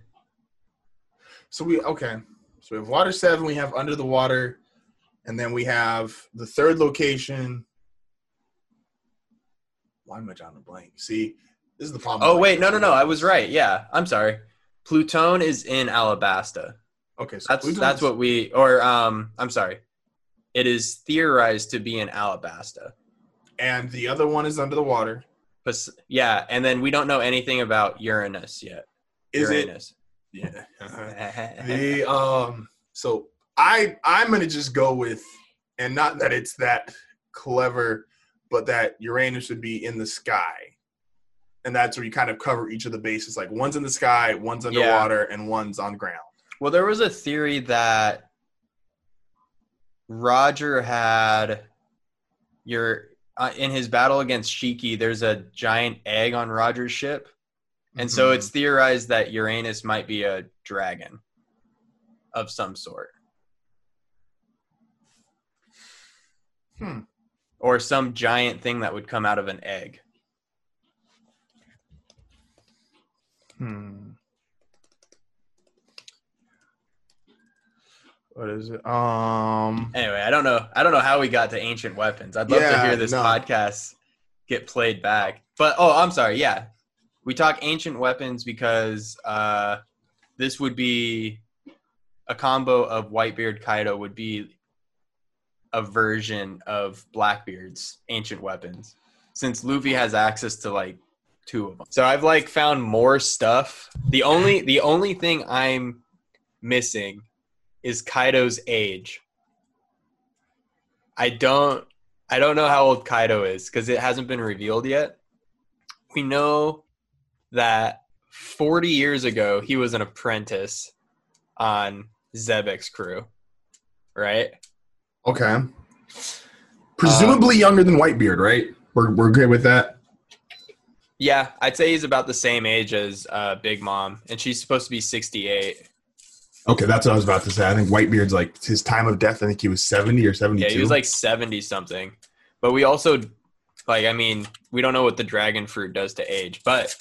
So we okay. So we have water seven. We have under the water, and then we have the third location. Why am I drawing a blank? See, this is the problem. Oh wait, no no no, I was right. Yeah, I'm sorry. Pluton is in Alabasta. Okay, so That's Pluton's- that's what we or um I'm sorry. It is theorized to be in Alabasta. And the other one is under the water. But yeah, and then we don't know anything about Uranus yet. Is it? Uranus. Yeah. the um. So I I'm gonna just go with, and not that it's that clever, but that Uranus would be in the sky, and that's where you kind of cover each of the bases. Like one's in the sky, one's Yeah. underwater, and one's on ground. Well, there was a theory that Roger had your uh, in his battle against Shiki. There's a giant egg on Roger's ship, and so Mhm. it's theorized that Uranus might be a dragon of some sort, Hmm. or some giant thing that would come out of an egg. Hmm. What is it? Um. Anyway, I don't know. I don't know how we got to ancient weapons. I'd love to hear this no. podcast get played back. But oh, I'm sorry. Yeah, we talk ancient weapons because uh, this would be a combo of Whitebeard Kaido would be a version of Blackbeard's ancient weapons, since Luffy has access to like two of them. So I've like found more stuff. The only the only thing I'm missing is Kaido's age. I don't I don't know how old Kaido is because it hasn't been revealed yet. We know that 40 years ago he was an apprentice on Xebec's crew, right? Okay. Presumably younger than Whitebeard, right? We're we're good with that. Yeah, I'd say he's about the same age as uh, Big Mom, and she's supposed to be 68. Okay, that's what I was about to say. I think Whitebeard's like his time of death. I think he was seventy or seventy-two. Yeah, he was like 70 something. But we also, like, I mean, we don't know what the dragon fruit does to age, but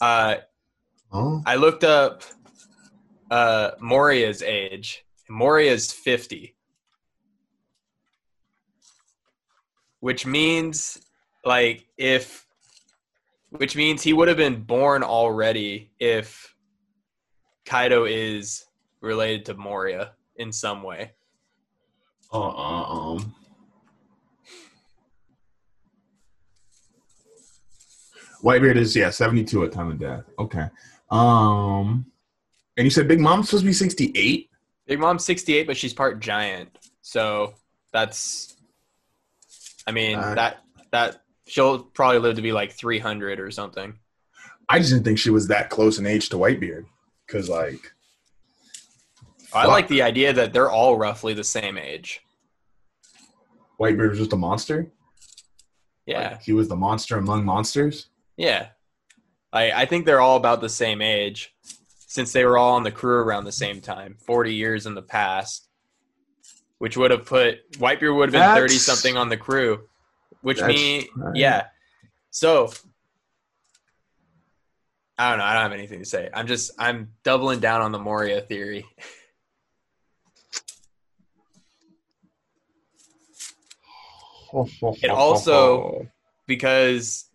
uh, oh, I looked up uh, Moria's age. Moria's 50. Which means like if which means he would have been born already if Kaido is related to Moria in some way. Uh, uh, um. Whitebeard is yeah seventy two at time of death. Okay. Um, and you said Big Mom's supposed to be sixty eight. Big Mom's 68, but she's part giant. So that's, I mean, Uh, that, that, she'll probably live to be like 300 or something. I just didn't think she was that close in age to Whitebeard, because like I Fuck. like the idea that they're all roughly the same age. Whitebeard was just a monster. Yeah. Like, he was the monster among monsters. Yeah. I, I think they're all about the same age since they were all on the crew around the same time, 40 years in the past, which would have put Whitebeard would have been 30 something on the crew, which That's me, right. yeah. So I don't know. I don't have anything to say. I'm just, I'm doubling down on the Moria theory. It also- because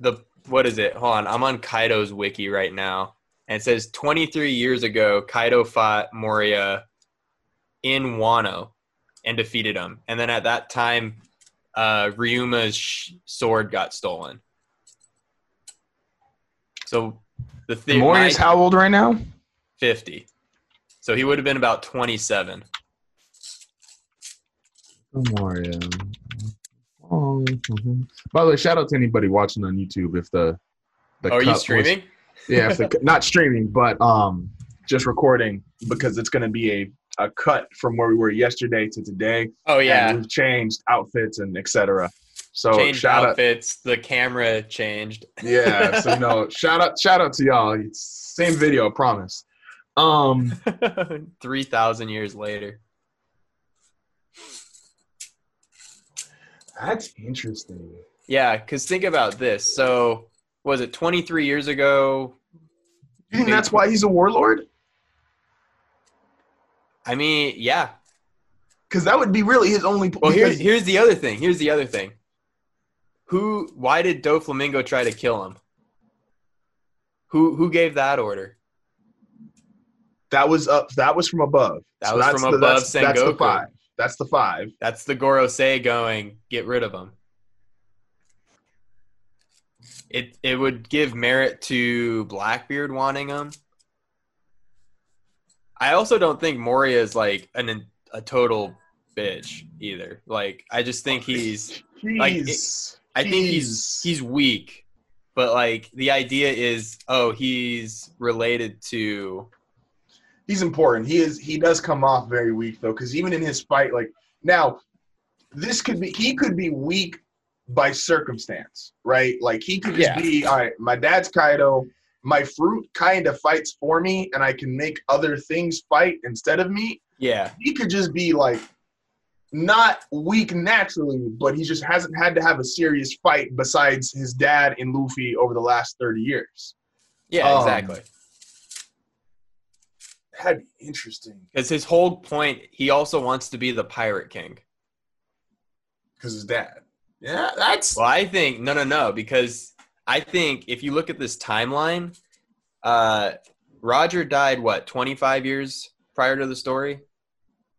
the what is it? Hold on, I'm on Kaido's wiki right now, and it says 23 years ago, Kaido fought Moria in Wano and defeated him, and then at that time, uh, Ryuma's sh- sword got stolen. So the thing, Mori's how old right now? 50. So he would have been about 27. Moria. Oh, mhm. By the way, shout out to anybody watching on YouTube if the the Oh, are cut you was- streaming? yeah, if the, not streaming, but um, just recording because it's going to be a, a cut from where we were yesterday to today. Oh and yeah, we've changed outfits and etc. So changed shout out, outfits. The camera changed. yeah. So you know, shout out, shout out to y'all. It's same video, I promise. Um, Three thousand years later. That's interesting. Yeah, because think about this. So was it 23 years ago? You think that's why he's a warlord? I mean, yeah. Because that would be really his only. Well, here's here's the other thing. Here's the other thing. Who? Why did Doflamingo try to kill him? Who who gave that order? that was up. That was from above. That So was from the, above That's, that's the five. That's the five. That's the Gorosei going. Get rid of him. It it would give merit to Blackbeard wanting him. I also don't think Moria is like an a total bitch either. Like I just think he's Like, it-. I think he's he's weak, but like the idea is oh he's related to he's important. He is. He does come off very weak though, because even in his fight, like now, this could be. He could be weak by circumstance, right? Like he could just Yeah. be. All right, my dad's Kaido. My fruit kind of fights for me, and I can make other things fight instead of me. yeah He could just be like not weak naturally, but he just hasn't had to have a serious fight besides his dad and Luffy over the last thirty years. yeah Um, exactly That'd be interesting because his whole point he also wants to be the pirate king. because his dad. Yeah, that's Well, I think no, no, no, because I think if you look at this timeline, uh, Roger died what twenty five years prior to the story.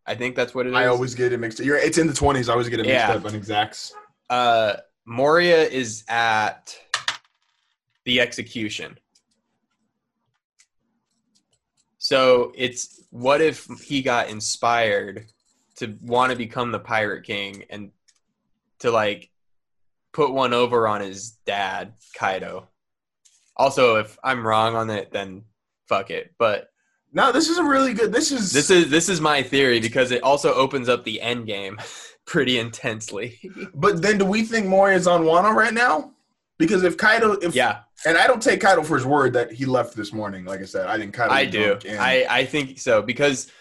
I think that's what it is. I always get it mixed. You're, it's in the twenties. I always get it mixed Yeah. up on exacts. uh, Moria is at the execution. So it's what if he got inspired to want to become the pirate king and to like put one over on his dad, Kaido. Also, if I'm wrong on it, then fuck it. But No, this is a really good. This is this is this is my theory because it also opens up the end game pretty intensely. But then, do we think Moria's on Wano right now? Because if Kaido, if yeah, and I don't take Kaido for his word that he left this morning. Like I said, I think Kaido. I do. and- I, I think so because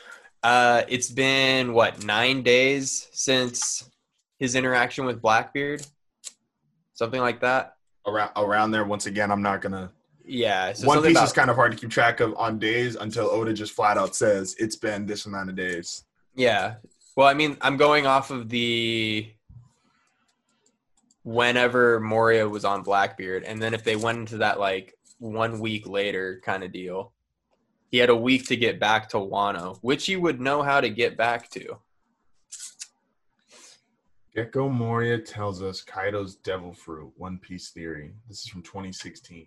uh, it's been what nine days since his interaction with Blackbeard, something like that. around around there. Once again, I'm not gonna. Yeah, so One Piece about, is kind of hard to keep track of on days until Oda just flat out says it's been this amount of days. yeah. Well, I mean, I'm going off of the whenever Moria was on Blackbeard, and then if they went into that like one week later kind of deal, he had a week to get back to Wano, which he would know how to get back to. Gecko Moria tells us Kaido's devil fruit, One Piece theory. This is from 2016.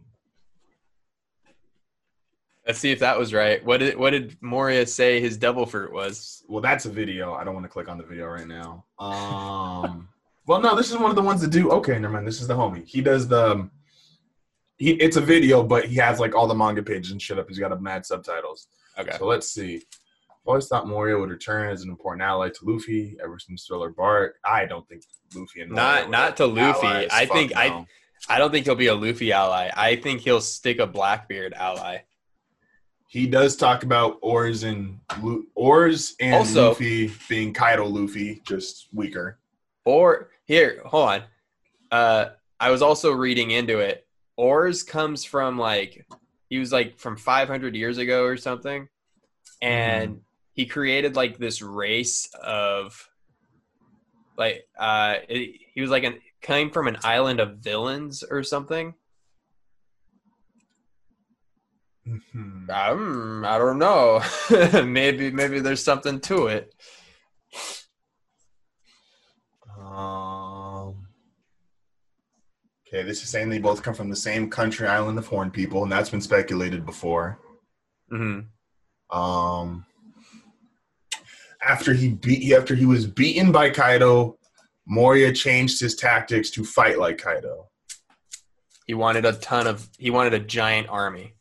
Let's see if that was right. What did what did Moria say his devil fruit was? Well, that's a video. I don't want to click on the video right now. Um, well, no, this is one of the ones that do. Okay, never mind. This is the homie. He does the. um, He it's a video, but he has like all the manga pages and shit up. He's got a mad subtitles. Okay. So let's see. I've always thought Moria would return as an important ally to Luffy ever since Thriller Bark. I don't think Luffy and Moria Not not to Luffy. allies. I Fuck think I no. I don't think he'll be a Luffy ally. I think he'll stick a Blackbeard ally. He does talk about Oars and Lu- Oars and Also- Luffy being Kaido Luffy, just weaker. Or here, hold on. Uh I was also reading into it. Oars comes from like he was like from 500 years ago or something, and he created like this race of like uh it, he was like an came from an island of villains or something. Mhm. Um, I don't know. maybe maybe there's something to it. Okay, this is saying they both come from the same country, island of Horn people, and that's been speculated before. hmm Um, after he beat, after he was beaten by Kaido, Moria changed his tactics to fight like Kaido. He wanted a ton of. He wanted a giant army.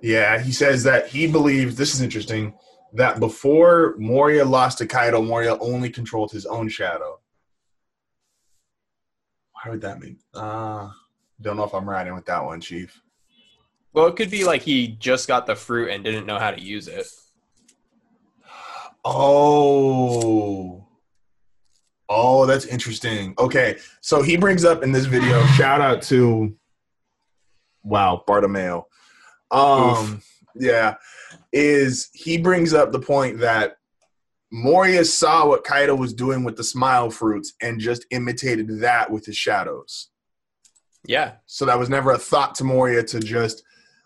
Yeah, he says that he believes this is interesting that before Moria lost to Kaido, Moria only controlled his own shadow. Why would that mean? Uh, don't know if I'm riding with that one, Chief. Well, it could be like he just got the fruit and didn't know how to use it. Oh. Oh, that's interesting. Okay, so he brings up in this video, shout out to Wow, Bartomeo. Um yeah, is he brings up the point that Moria saw what Kaido was doing with the smile fruits and just imitated that with his shadows. Yeah, So that was never a thought to Moria to just,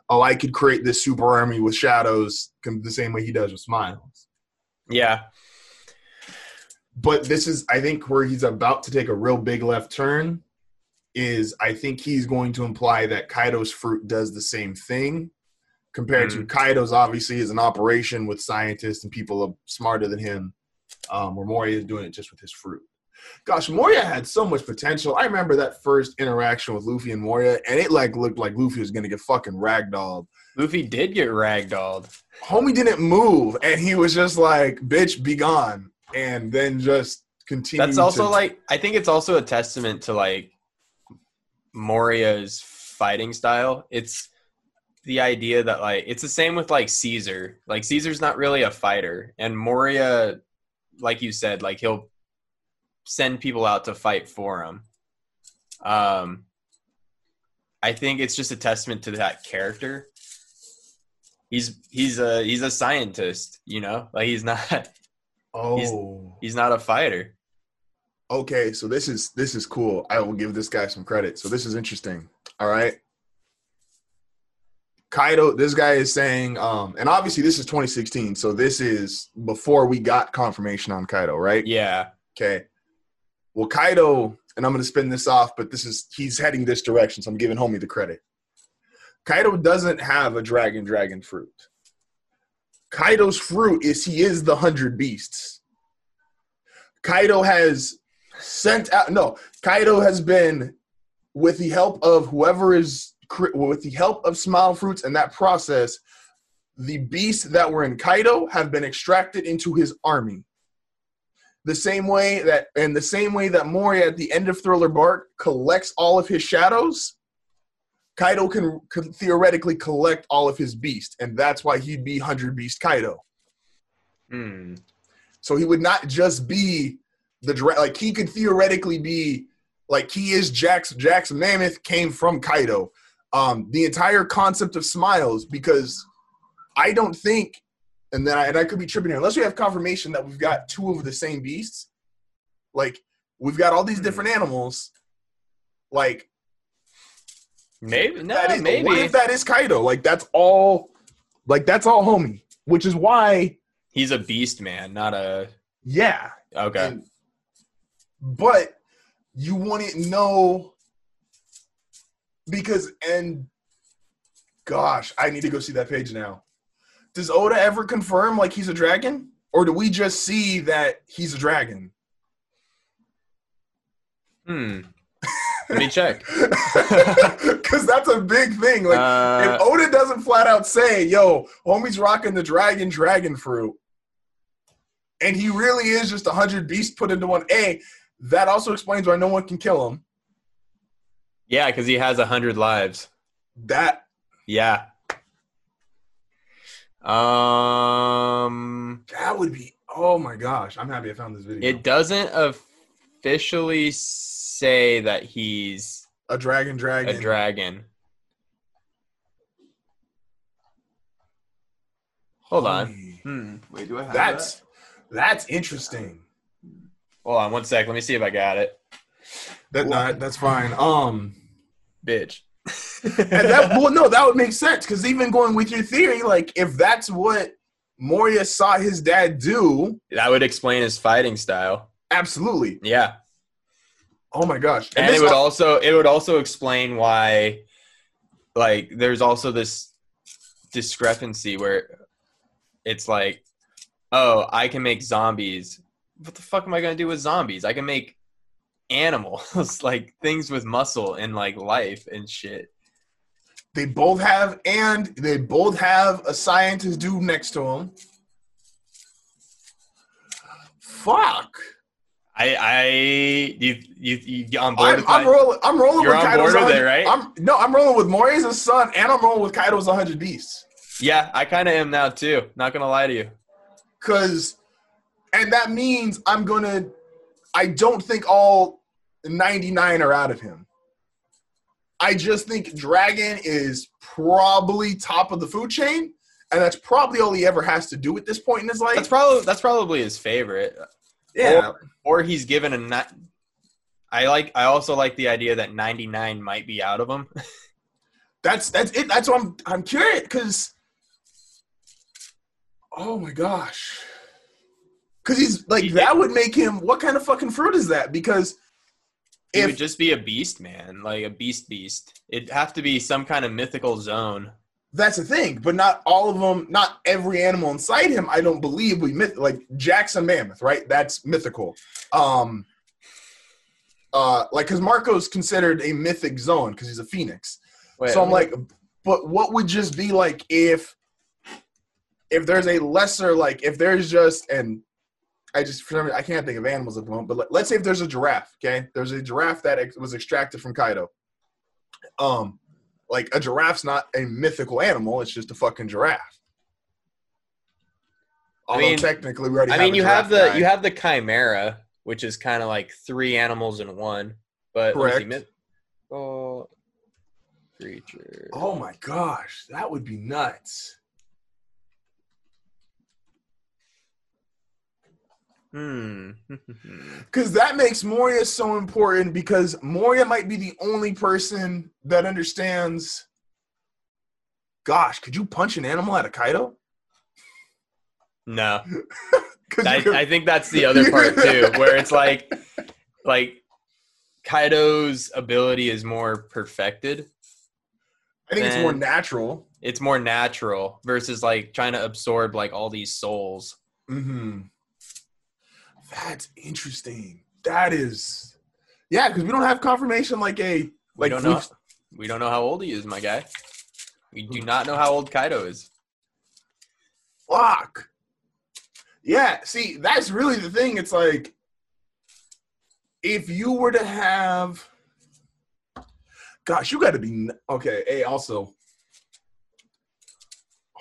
oh, I could create this super army with shadows the same way he does with smiles. yeah, But this is, I think, where he's about to take a real big left turn. Is I think he's going to imply that Kaido's fruit does the same thing, compared to Kaido's obviously is an operation with scientists and people are smarter than him, um, where Moria is doing it just with his fruit. Gosh, Moria had so much potential. I remember that first interaction with Luffy and Moria, and it like looked like Luffy was gonna get fucking ragdolled. Luffy did get ragdolled. Homie didn't move, and he was just like, "Bitch, be gone," and then just continued. That's also to- like I think it's also a testament to like Moria's fighting style. It's the idea that like it's the same with like Caesar. Like Caesar's not really a fighter, and Moria, like you said, like he'll send people out to fight for him. Um, I think it's just a testament to that character. He's he's a he's a scientist, you know, like he's not oh, he's not a fighter. okay. So this is this is cool. I will give this guy some credit. So this is interesting. All right. Kaido, this guy is saying, um, and obviously this is 2016, so this is before we got confirmation on Kaido, right? Yeah, Okay. Well, Kaido, and I'm going to spin this off, but this is he's heading this direction, so I'm giving Homie the credit. Kaido doesn't have a dragon dragon fruit. Kaido's fruit is he is the hundred beasts. Kaido has sent out no. Kaido has been with the help of whoever is with the help of smile fruits and that process. The beasts that were in Kaido have been extracted into his army the same way that and the same way that Moria at the end of Thriller Bark collects all of his shadows, Kaido can, can theoretically collect all of his beasts, and that's why he'd be Hundred Beast Kaido. Hmm. So he would not just be the like he could theoretically be like he is Jax Jax Mammoth came from Kaido. Um, the entire concept of smiles because I don't think, and then I, and I could be tripping here unless we have confirmation that we've got two of the same beasts. Like we've got all these different animals. Like Maybe no, that is, maybe what if that is Kaido? Like that's all. Like that's all homie, which is why, He's a beast man, not a yeah. okay. And- but you wouldn't know because and gosh, I need to go see that page now. Does Oda ever confirm like he's a dragon? Or do we just see that he's a dragon? Hmm. Let me check. Because that's a big thing. Like Uh, if Oda doesn't flat out say, yo, homie's rocking the dragon dragon fruit, and he really is just a hundred beasts put into one A, that also explains why no one can kill him. Yeah, because he has a hundred lives. That Yeah. Um, that would be oh my gosh. I'm happy I found this video. it doesn't officially say that he's a dragon dragon. a dragon. Hold on. Hmm. Wait, do I have That's that's interesting. Hold on one sec. Let me see if I got it. That, that that's fine. Um Bitch. and that well no, that would make sense because even going with your theory, like if that's what Moria saw his dad do, that would explain his fighting style. absolutely. Yeah. Oh my gosh. and this- it would also it would also explain why like there's also this discrepancy where it's like oh i can make zombies what the fuck am i going to do with zombies i can make animals like things with muscle and like life and shit they both have and they both have a scientist dude next to them. Fuck. i i you you, you on board I'm, with I'm rolling. I'm rolling You're with on Kaido's board with 100 it, right? I'm no, I'm rolling with Moria's son, and I'm rolling with Kaido's 100 Beasts. yeah i kind of am now too not gonna lie to you Cause, and that means I'm gonna. I don't think all 99 are out of him. I just think Dragon is probably top of the food chain, and that's probably all he ever has to do at this point in his life. that's probably that's probably his favorite yeah. or he's given a not. I like. I also like the idea that 99 might be out of him. That's that's it. That's what I'm I'm curious because oh my gosh. Cause he's like that would make him what kind of fucking fruit is that? Because He if would just be a beast, man, like a beast beast. It'd have to be some kind of mythical Zoan. that's the thing, but not all of them, not every animal inside him, I don't believe we myth like Jackson Mammoth, right? That's mythical. Um uh like because Marco's considered a mythic Zoan because he's a phoenix. Wait, so I'm like, but what would just be like if if there's a lesser like if there's just and I just for some reason, I can't think of animals at the moment, but let, let's say if there's a giraffe, okay? There's a giraffe that ex- was extracted from Kaido. Um, like a giraffe's not a mythical animal; it's just a fucking giraffe. I mean- technically, we already. I have mean, you have the guy. you have the chimera, which is kind of like three animals in one. But let me see, Correct. mythical creature. Oh my gosh, that would be nuts. Hmm. Because that makes Moria so important because Moria might be the only person that understands. Gosh, could you punch an animal out of Kaido? no, I, I think that's the other part too, where it's like, like Kaido's ability is more perfected. I think it's more natural. It's more natural versus like trying to absorb like all these souls. hmm That's interesting. That is, yeah, because we don't have confirmation like a like. We don't know. we've- don't know how old he is, my guy. We do not know how old Kaido is. Fuck. Yeah, see, that's really the thing. It's like if you were to have gosh, you gotta be okay, hey, also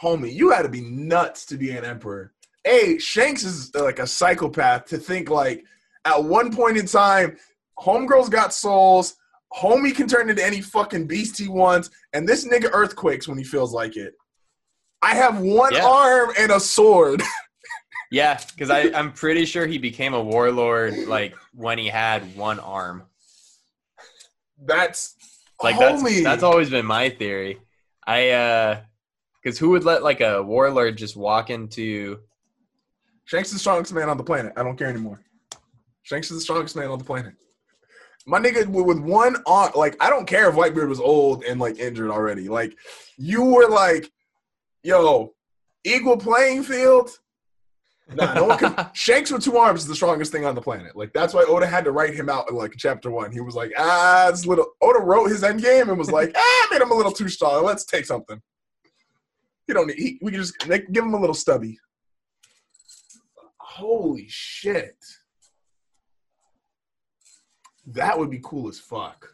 homie, you gotta be nuts to be an emperor. Hey, Shanks is like a psychopath to think like at one point in time, homegirl's got souls, homie can turn into any fucking beast he wants, and this nigga earthquakes when he feels like it. I have one Yeah. arm and a sword. Yeah, because I'm pretty sure he became a warlord like when he had one arm. That's Like homie. that's that's always been my theory. I uh Because who would let like a warlord just walk into? Shanks is the strongest man on the planet. I don't care anymore. Shanks is the strongest man on the planet. My nigga with one on, like I don't care if Whitebeard was old and like injured already. Like you were like, yo, equal playing field. Nah, no one can. Shanks with two arms is the strongest thing on the planet. Like that's why Oda had to write him out in like chapter one. He was like, ah, it's little. Oda wrote his end game and was like, ah, made him a little too strong. Let's take something. He don't need. He, we can just make, give him a little stubby. Holy shit. That would be cool as fuck.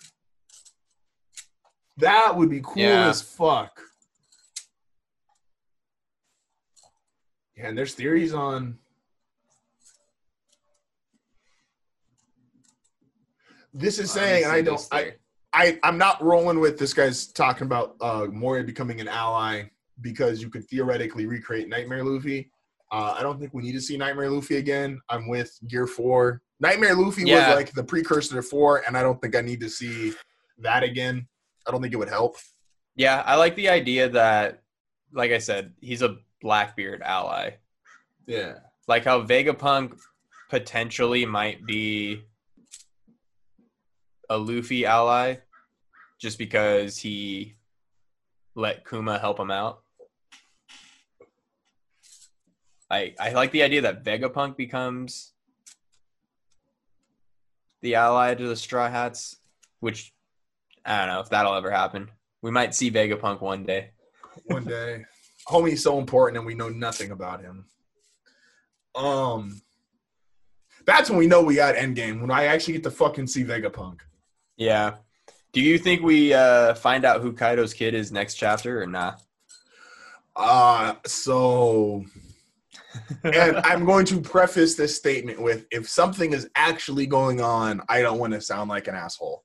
That would be cool Yeah. as fuck. Yeah, and there's theories on. This is saying, I don't, I, I, I'm not rolling with this guy's talking about uh, Moria becoming an ally because you could theoretically recreate Nightmare Luffy. Uh, I don't think we need to see Nightmare Luffy again. I'm with Gear Four. Nightmare Luffy Yeah. was like the precursor to Four, and I don't think I need to see that again. I don't think it would help. Yeah, I like the idea that, like I said, he's a Blackbeard ally. Yeah. Like how Vegapunk potentially might be a Luffy ally, just because he let Kuma help him out. I I like the idea that Vegapunk becomes the ally to the Straw Hats, which I don't know if that'll ever happen. We might see Vegapunk one day. One day, homie's so important, and we know nothing about him. Um, that's when we know we got Endgame. When I actually get to fucking see Vegapunk. Yeah. Do you think we uh, find out who Kaido's kid is next chapter or not? Uh so and I'm going to preface this statement with if something is actually going on, I don't want to sound like an asshole.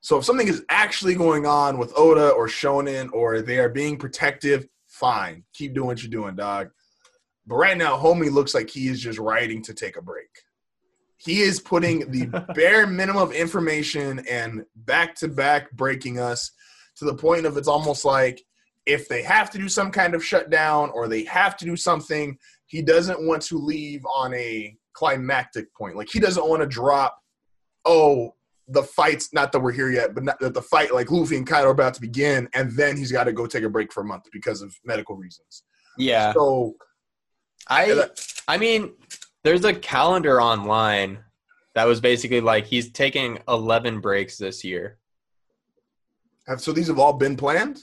So if something is actually going on with Oda or Shonen or they are being protective, fine. Keep doing what you're doing, dog. But right now, homie looks like he is just writing to take a break. He is putting the bare minimum of information and back to back breaking us to the point of it's almost like if they have to do some kind of shutdown or they have to do something, he doesn't want to leave on a climactic point. Like he doesn't want to drop, oh, the fight's not that we're here yet, but not that the fight, like Luffy and Kaido are about to begin, and then he's got to go take a break for a month because of medical reasons. Yeah. So I uh, I mean, there's a calendar online that was basically like he's taking 11 breaks this year. have so these have all been planned.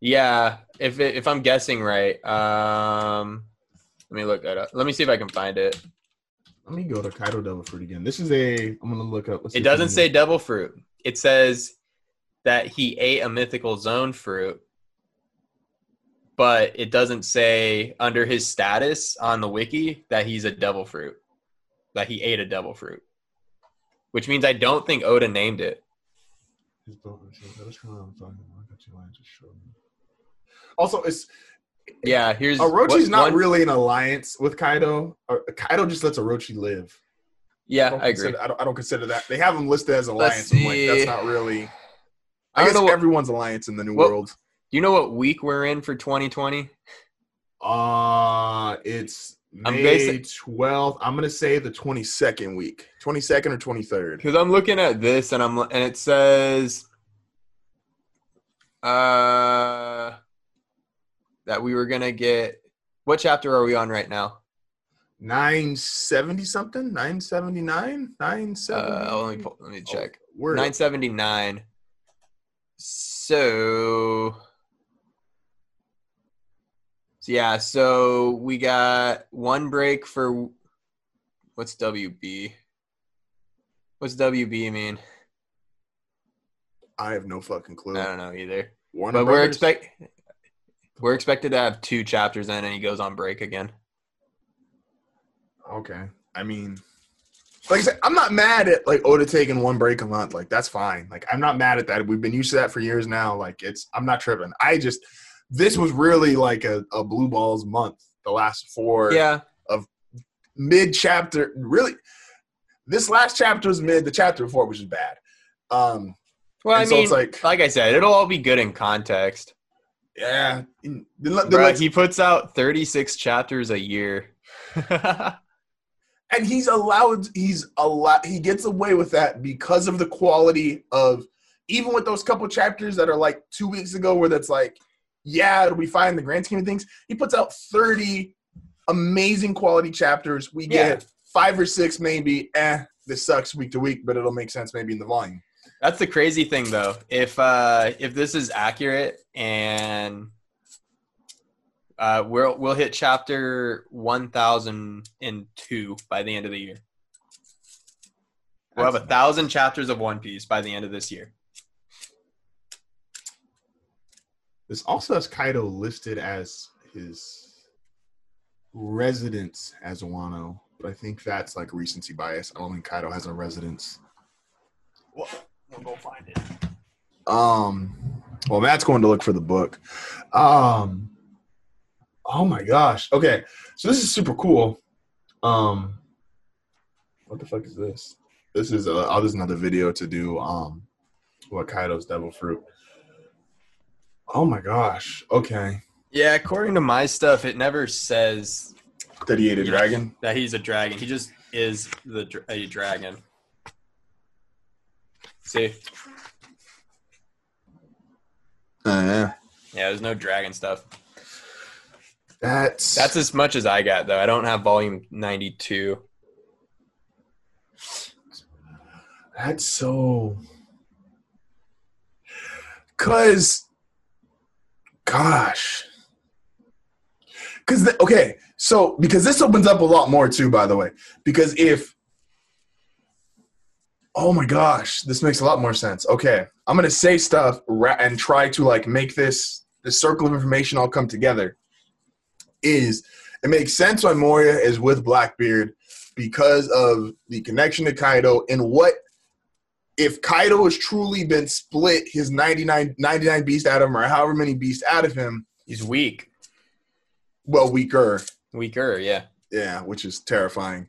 Yeah, if it, if I'm guessing right. Um let me look that up. Let me see if I can find it. Let me go to Kaido Devil Fruit again. This is a. I'm gonna look up. It doesn't say devil fruit. It says that he ate a mythical Zoan fruit, but it doesn't say under his status on the wiki that he's a devil fruit, that he ate a devil fruit, which means I don't think Oda named it. Also, it's Yeah, here's Orochi's what- not one- really an alliance with Kaido. Kaido just lets Orochi live. Yeah, don't I agree. I, don't, I don't consider that. They have them listed as alliance. I'm like, that's not really. I I, guess know what- everyone's alliance in the new What- world. Do you know what week we're in for 2020? Uh it's I'm May 12th. I'm gonna say the 22nd week, 22nd or 23rd. Because I'm looking at this and I'm and it says uh that we were gonna get what chapter are we on right now? 970 something, 979, 970. Uh, let me pull, let me check. We're 979. So, so yeah, so we got one break for what's WB? What's WB mean? I have no fucking clue. I don't know either. Warner But we're Brothers? expect we're expected to have two chapters in, and he goes on break again. Okay. I mean, like I said, I'm not mad at like Oda taking one break a month. Like that's fine. Like I'm not mad at that. We've been used to that for years now. Like it's I'm not tripping. I just this was really like a, a blue balls month. The last four Yeah, of mid chapter. Really, this last chapter was mid. The chapter before which is bad. Um, well, I so mean, it's like like I said, it'll all be good in context. Yeah. Then Bro, let's- he puts out 36 chapters a year. and he's allowed he's allowed he gets away with that because of the quality of even with those couple chapters that are like two weeks ago where that's like yeah it'll be fine in the grand scheme of things he puts out 30 amazing quality chapters we get five or six maybe eh this sucks week to week but it'll make sense maybe in the volume That's the crazy thing, though. If uh, if this is accurate and uh, we'll we'll hit chapter one thousand and two by the end of the year. We'll have a thousand chapters of One Piece by the end of this year. this also has kaido listed as his residence as wano but i think that's like recency bias i don't think kaido has a residence We'll, we'll go find it. Um, well, Matt's going to look for the book. Um, oh my gosh. Okay, so this is super cool. Um, what the fuck is this? This is uh, oh, this is another video to do. Um, what Kaido's devil fruit? Oh my gosh. Okay, Yeah, according to my stuff, it never says that he ate a Yeah. dragon. that he's a dragon. He just is the a dragon. See, Uh, yeah, yeah, there's no dragon stuff. that's That's as much as I got, though. I don't have volume ninety-two. That's so. Cause, gosh. Cause the, okay, so because this opens up a lot more too, by the way. Because if, oh my gosh, this makes a lot more sense. Okay, I'm gonna say stuff ra- and try to like make this the circle of information all come together. Is it makes sense why Moria is with Blackbeard because of the connection to Kaido and what if Kaido has truly been split his 99, 99 beast out of him or however many beasts out of him, He's weak, well, weaker. weaker. Yeah, Yeah, which is terrifying.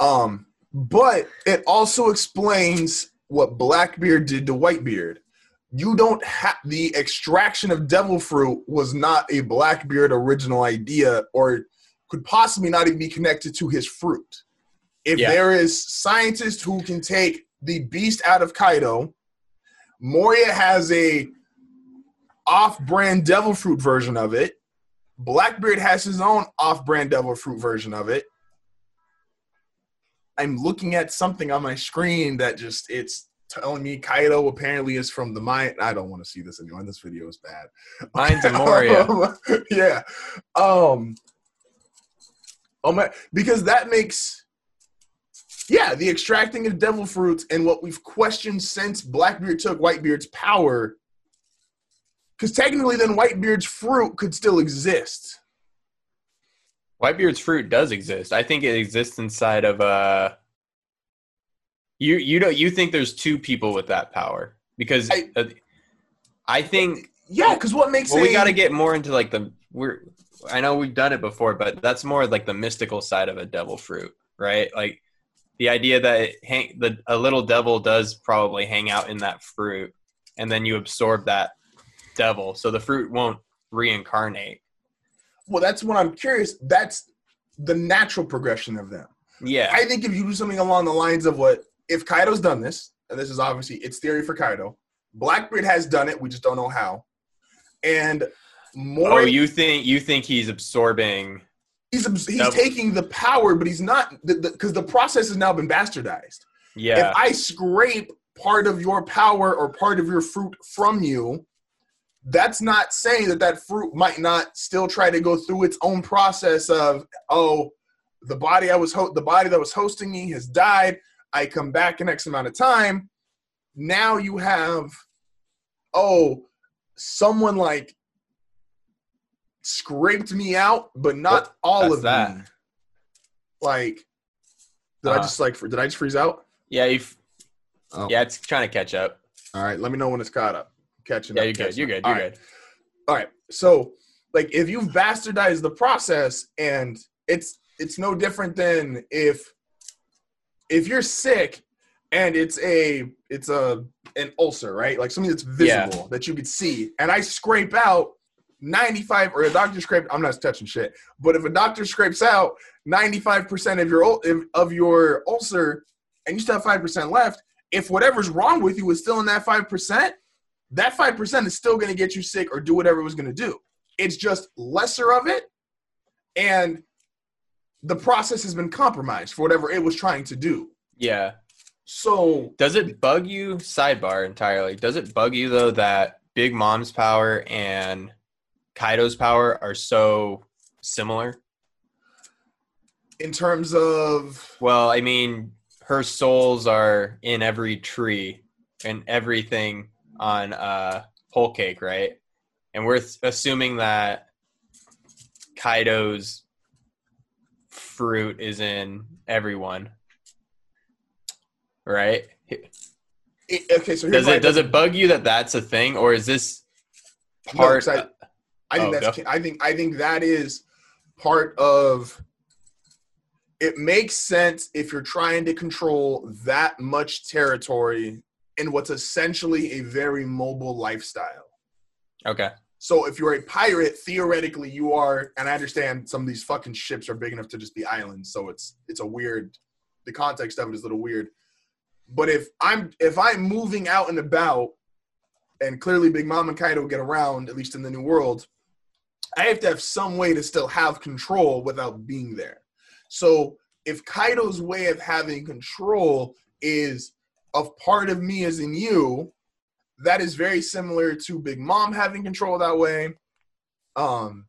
Um, but it also explains what Blackbeard did to Whitebeard. You don't have the extraction of devil fruit was not a Blackbeard original idea or could possibly not even be connected to his fruit. If Yeah. there is scientists who can take the beast out of Kaido, Moria has a off-brand devil fruit version of it. Blackbeard has his own off-brand devil fruit version of it. I'm looking at something on my screen that just it's telling me Kaido apparently is from the mind. I don't want to see this anymore. This video is bad. mine's a Moria. yeah. Um. Oh my, because that makes. Yeah, the extracting of devil fruits and what we've questioned since Blackbeard took Whitebeard's power. Because technically, then Whitebeard's fruit could still exist. Whitebeard's fruit does exist. I think it exists inside of uh you you don't you think there's two people with that power because I- uh, I think Yeah, because what makes well a, we got to get more into like the we're I know we've done it before but that's more like the mystical side of a devil fruit, right? Like the idea that it hang, the a little devil does probably hang out in that fruit and then you absorb that devil so the fruit won't reincarnate. Well, that's what I'm curious. That's the natural progression of them. Yeah. I think if you do something along the lines of what if Kaido's done this, and this is obviously it's theory for Kaido. Blackbeard has done it, we just don't know how. And more Oh, you think you think he's absorbing? he's he's Double. taking the power, but he's not because the, process has now been bastardized. Yeah, If I scrape part of your power or part of your fruit from you, that's not saying that that fruit might not still try to go through its own process of oh, the body I was ho- the body that was hosting me has died. I come back in X amount of time. Now you have oh, someone like scraped me out, but not What- all that's of that. me. Like, did I Uh, just like did I just freeze out? yeah, you. Oh. Yeah, it's trying to catch up. All right, let me know when it's caught up. Catching Yeah, up. you're good. You're good. You're All right. good. All right. So, like, if you've bastardized the process, and it's it's no different than if if you're sick and it's a it's a an ulcer, right? Like something that's Yeah. visible that you could see, and I scrape out 95 or a doctor scraped i'm not touching shit but if a doctor scrapes out 95% of your of your ulcer and you still have 5% left if whatever's wrong with you is still in that 5% that 5% is still going to get you sick or do whatever it was going to do it's just lesser of it and the process has been compromised for whatever it was trying to do Yeah. so Does it bug you? Sidebar entirely. Does it bug you though that Big Mom's power and Kaido's power are so similar? in terms of Well, I mean, her souls are in every tree and everything on uh, Whole Cake, right? And we're th- assuming that Kaido's fruit is in everyone, right? it, okay so Does it does it bug you that that's a thing, or is this No, I- I think Oh, that's go. I think I think that is part of it makes sense if you're trying to control that much territory in what's essentially a very mobile lifestyle. okay, So if you're a pirate, theoretically you are and I understand some of these fucking ships are big enough to just be islands, so it's it's a weird the context of it is a little weird. But if I'm if I'm moving out and about and clearly Big Mom and Kaido get around, at least in the new world, I have to have some way to still have control without being there. So if Kaido's way of having control is of part of me is in you, that is very similar to Big Mom having control that way. Um,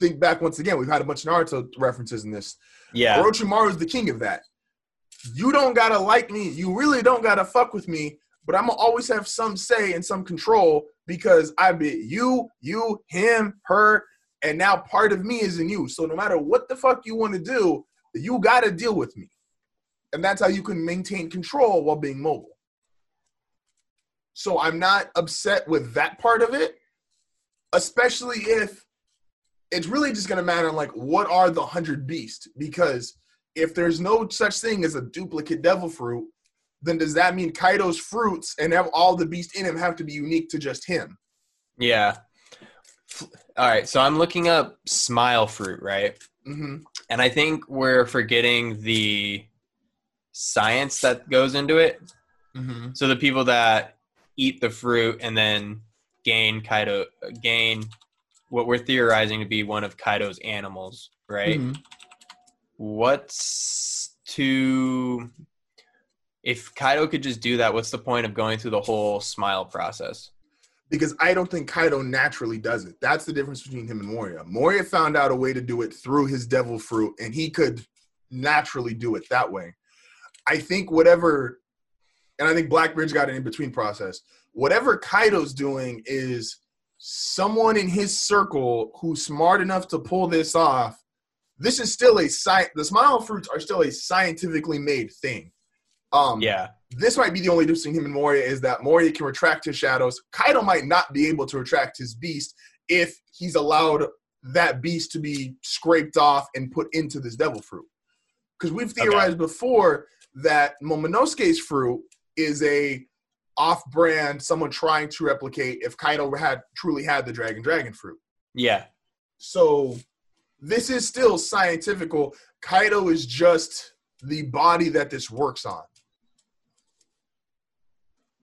think back once again, we've had a bunch of Naruto references in this. yeah, Orochimaru is the king of that. You don't gotta like me. You really don't gotta fuck with me. But I'm gonna always have some say and some control because I be you, you, him, her, and now part of me is in you. So no matter what the fuck you want to do, you gotta deal with me. And that's how you can maintain control while being mobile. So I'm not upset with that part of it, especially if it's really just going to matter like what are the 100 beasts because if there's no such thing as a duplicate devil fruit then does that mean kaido's fruits and have all the beasts in him have to be unique to just him yeah. All right, so I'm looking up smile fruit, right? hmm And I think we're forgetting the science that goes into it. hmm So the people that eat the fruit and then gain Kaido gain what we're theorizing to be one of Kaido's animals, right? Mm-hmm. What's to if Kaido could just do that, what's the point of going through the whole smile process? because i don't think kaido naturally does it that's the difference between him and moria moria found out a way to do it through his devil fruit and he could naturally do it that way i think whatever and i think blackbeard got an in-between process whatever kaido's doing is someone in his circle who's smart enough to pull this off this is still a sci- the smile fruits are still a scientifically made thing um Yeah. this might be the only difference between him and Moria is that Moria can retract his shadows. Kaido might not be able to retract his beast if he's allowed that beast to be scraped off and put into this devil fruit. Because we've theorized before that Momonosuke's fruit is a off-brand, someone trying to replicate if Kaido had truly had the dragon dragon fruit. Yeah. So this is still scientifical. Kaido is just the body that this works on.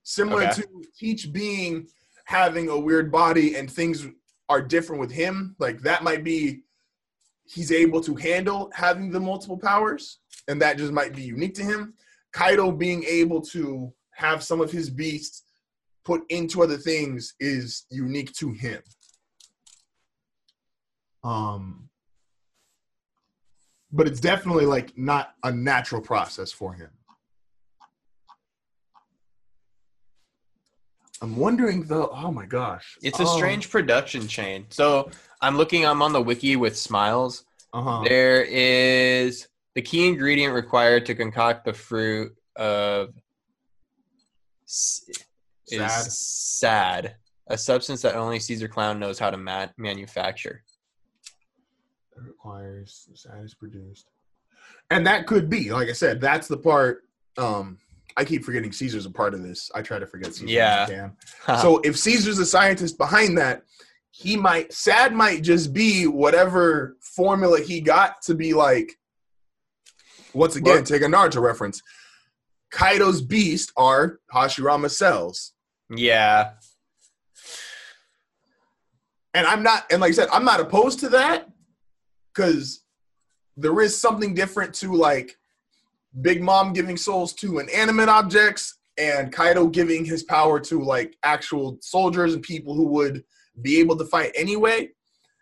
Similar Okay. to Teach being having a weird body and things are different with him. Like that might be he's able to handle having the multiple powers, and that just might be unique to him. Kaido being able to have some of his beasts put into other things is unique to him. Um, but it's definitely like not a natural process for him. I'm wondering though. Oh my gosh, It's a Oh, strange production chain. So I'm looking, I'm on the wiki with smiles. Uh-huh. There is the key ingredient required to concoct the fruit of is Sad. sad, a substance that only Caesar Clown knows how to ma- manufacture. It requires sad is produced, and that could be like I said. That's the part. Um, I keep forgetting Caesar's a part of this. I try to forget Caesar. Yeah. so if Caesar's the scientist behind that, he might sad might just be whatever formula he got to be like once again take a naruto reference kaido's beast are hashirama cells Yeah. and i'm not and like i said i'm not opposed to that because there is something different to like big mom giving souls to inanimate objects and kaido giving his power to like actual soldiers and people who would be able to fight anyway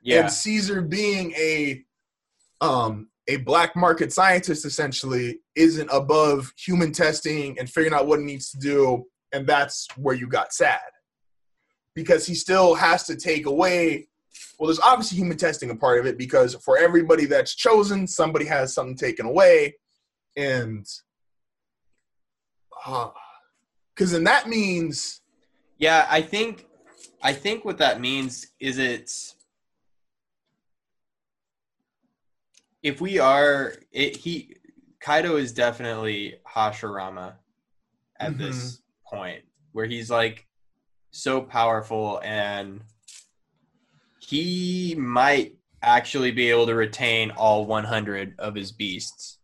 Yeah. and Caesar being a um a black market scientist essentially isn't above human testing and figuring out what it needs to do and that's where you got sad. Because he still has to take away well there's obviously human testing a part of it because for everybody that's chosen somebody has something taken away and uh, because then that means Yeah, I think I think what that means is it's if we are it, he Kaido is definitely Hashirama at mm-hmm. this point where he's like so powerful and he might actually be able to retain all 100 of his beasts.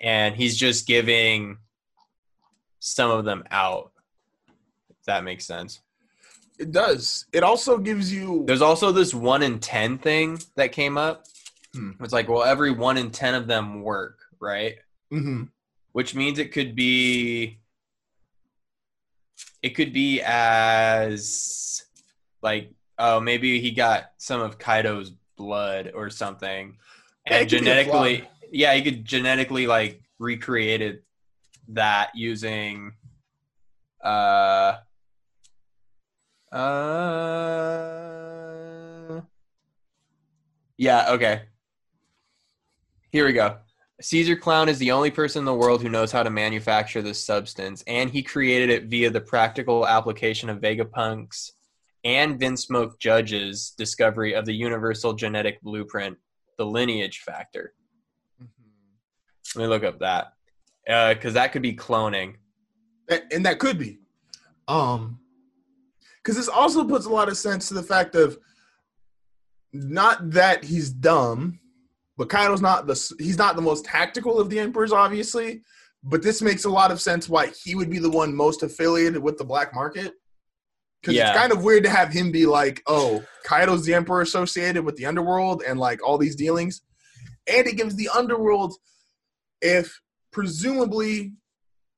And he's just giving some of them out if that makes sense. It does. It also gives you there's also this one in ten thing that came up. Hmm. It's like, well, every one in ten of them work, right? hmm Which means it could be, it could be as like, oh, maybe he got some of Kaido's blood or something, Yeah, and genetically, yeah, he could genetically like recreated that using, uh, uh, yeah, okay. Here we go. Caesar Clown is the only person in the world who knows how to manufacture this substance, and he created it via the practical application of Vegapunk's and Vinsmoke Judge's discovery of the universal genetic blueprint, the lineage factor. Let me look up that. Because that could be cloning. And that could be um because this also puts a lot of sense to the fact of not that he's dumb but kaido's not the he's not the most tactical of the emperors obviously but this makes a lot of sense why he would be the one most affiliated with the black market because Yeah. it's kind of weird to have him be like oh kaido's the emperor associated with the underworld and like all these dealings and it gives the underworld if presumably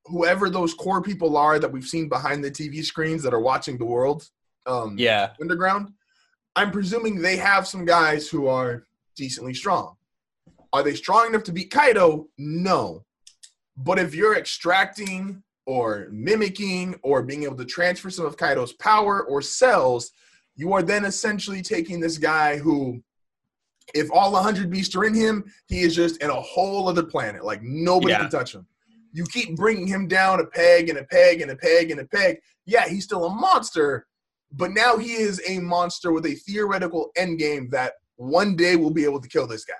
whoever those core people are that we've seen behind the TV screens that are watching the world um, Yeah. underground, I'm presuming they have some guys who are decently strong. Are they strong enough to beat Kaido? No. But if you're extracting or mimicking or being able to transfer some of Kaido's power or cells, you are then essentially taking this guy who, if all 100 beasts are in him, he is just in a whole other planet. Like nobody Yeah. can touch him. You keep bringing him down a peg and a peg and a peg and a peg. Yeah, he's still a monster, but now he is a monster with a theoretical endgame that one day will be able to kill this guy.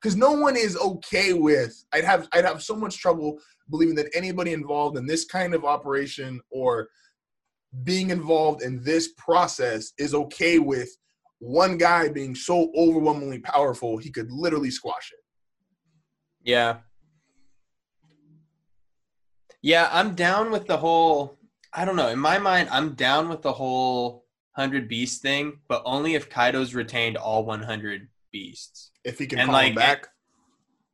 Because no one is okay with. I'd have I'd have so much trouble believing that anybody involved in this kind of operation or being involved in this process is okay with one guy being so overwhelmingly powerful he could literally squash it. Yeah. Yeah, I'm down with the whole. I don't know. In my mind, I'm down with the whole 100 beast thing, but only if Kaido's retained all 100 beasts. If he can And call like- him back.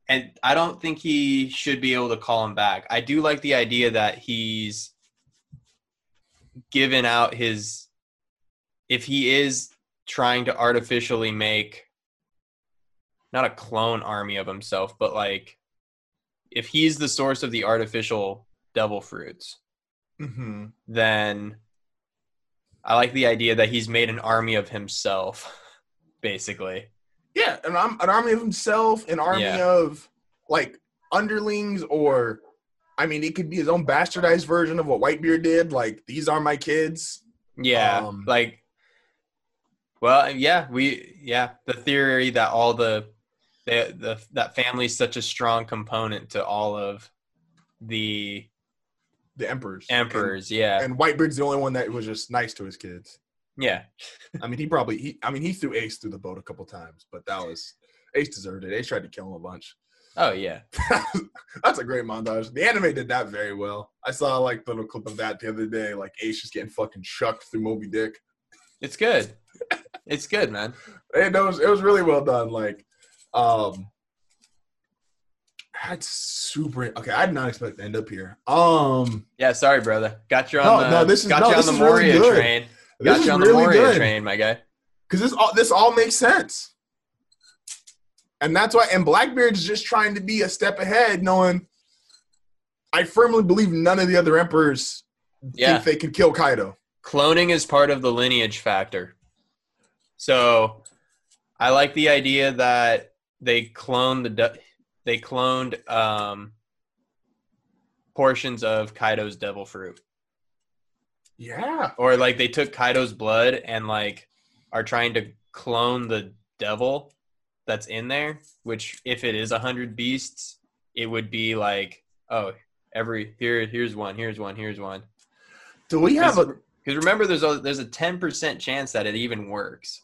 And I don't think he should be able to call him back. I do like the idea that he's given out his. If he is trying to artificially make not a clone army of himself, but like if he's the source of the artificial devil fruits, Mm-hmm. then I like the idea that he's made an army of himself, basically. Yeah, an, an army of himself, an army Yeah. of like underlings, or I mean, it could be his own bastardized version of what Whitebeard did. Like, these are my kids. Yeah, Um, like, well, yeah, we, yeah, the theory that all the, the, the that family's such a strong component to all of the The emperors. emperors. yeah, And, and Whitebeard's the only one that was just nice to his kids. Yeah. I mean, he probably he. I mean, he threw Ace through the boat a couple times, but that was Ace deserved it. Ace tried to kill him a bunch. Oh yeah. That's a great montage. The anime did that very well. I saw like the little clip of that the other day. Like Ace just getting fucking chucked through Moby Dick. It's good. It's good, man. And it was it was really well done. Like, um, that's super. Okay, I did not expect to end up here. Um, Yeah, sorry, brother. Got you on No, the no, this is- got no, you on the is really Moria train. Got you on the really good train, my guy. because this all this all makes sense. And that's why, and Blackbeard's just trying to be a step ahead, knowing I firmly believe none of the other emperors Yeah. think they can kill Kaido. Cloning is part of the lineage factor. So I like the idea that they cloned the they cloned um, portions of Kaido's devil fruit. Yeah. or like they took Kaido's blood and like are trying to clone the devil that's in there. Which, if it is a hundred beasts, it would be like, oh, every here, here's one, here's one, here's one. Do we have a Because remember, there's a there's a ten percent chance that it even works.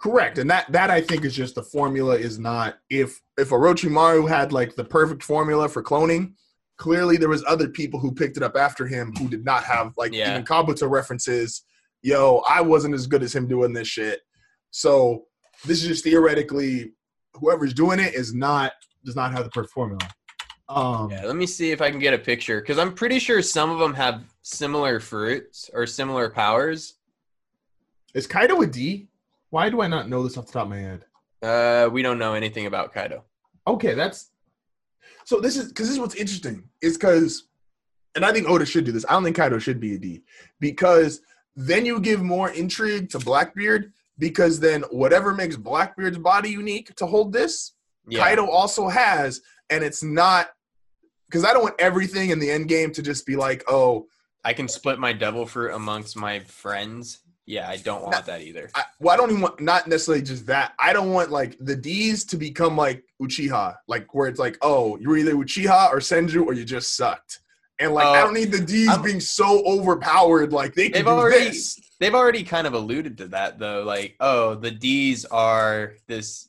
correct? And that that I think is just the formula is not if if Orochimaru had like the perfect formula for cloning. Clearly, there was other people who picked it up after him who did not have like Yeah. even Kabuto references. Yo, I wasn't as good as him doing this shit. So this is just theoretically, whoever's doing it is not does not have the perfect formula. Um, Yeah, let me see if I can get a picture because I'm pretty sure some of them have similar fruits or similar powers. Is Kaido a D? Why do I not know this off the top of my head? Uh, we don't know anything about Kaido. Okay, that's so. This is because this is what's interesting is because, and I think Oda should do this. I don't think Kaido should be a D because then you give more intrigue to Blackbeard because then whatever makes Blackbeard's body unique to hold this, Yeah, Kaido also has, and it's not because I don't want everything in the end game to just be like, oh, I can split my devil fruit amongst my friends. Yeah, I don't want that either. I, well, I don't even want not necessarily just that. I don't want like the D's to become like Uchiha, like where it's like, oh, you're either Uchiha or Senju or you just sucked. And like, I Oh, don't need the D's I'm- being so overpowered. Like they do already this. they've already kind of alluded to that though. Like, oh, the D's are this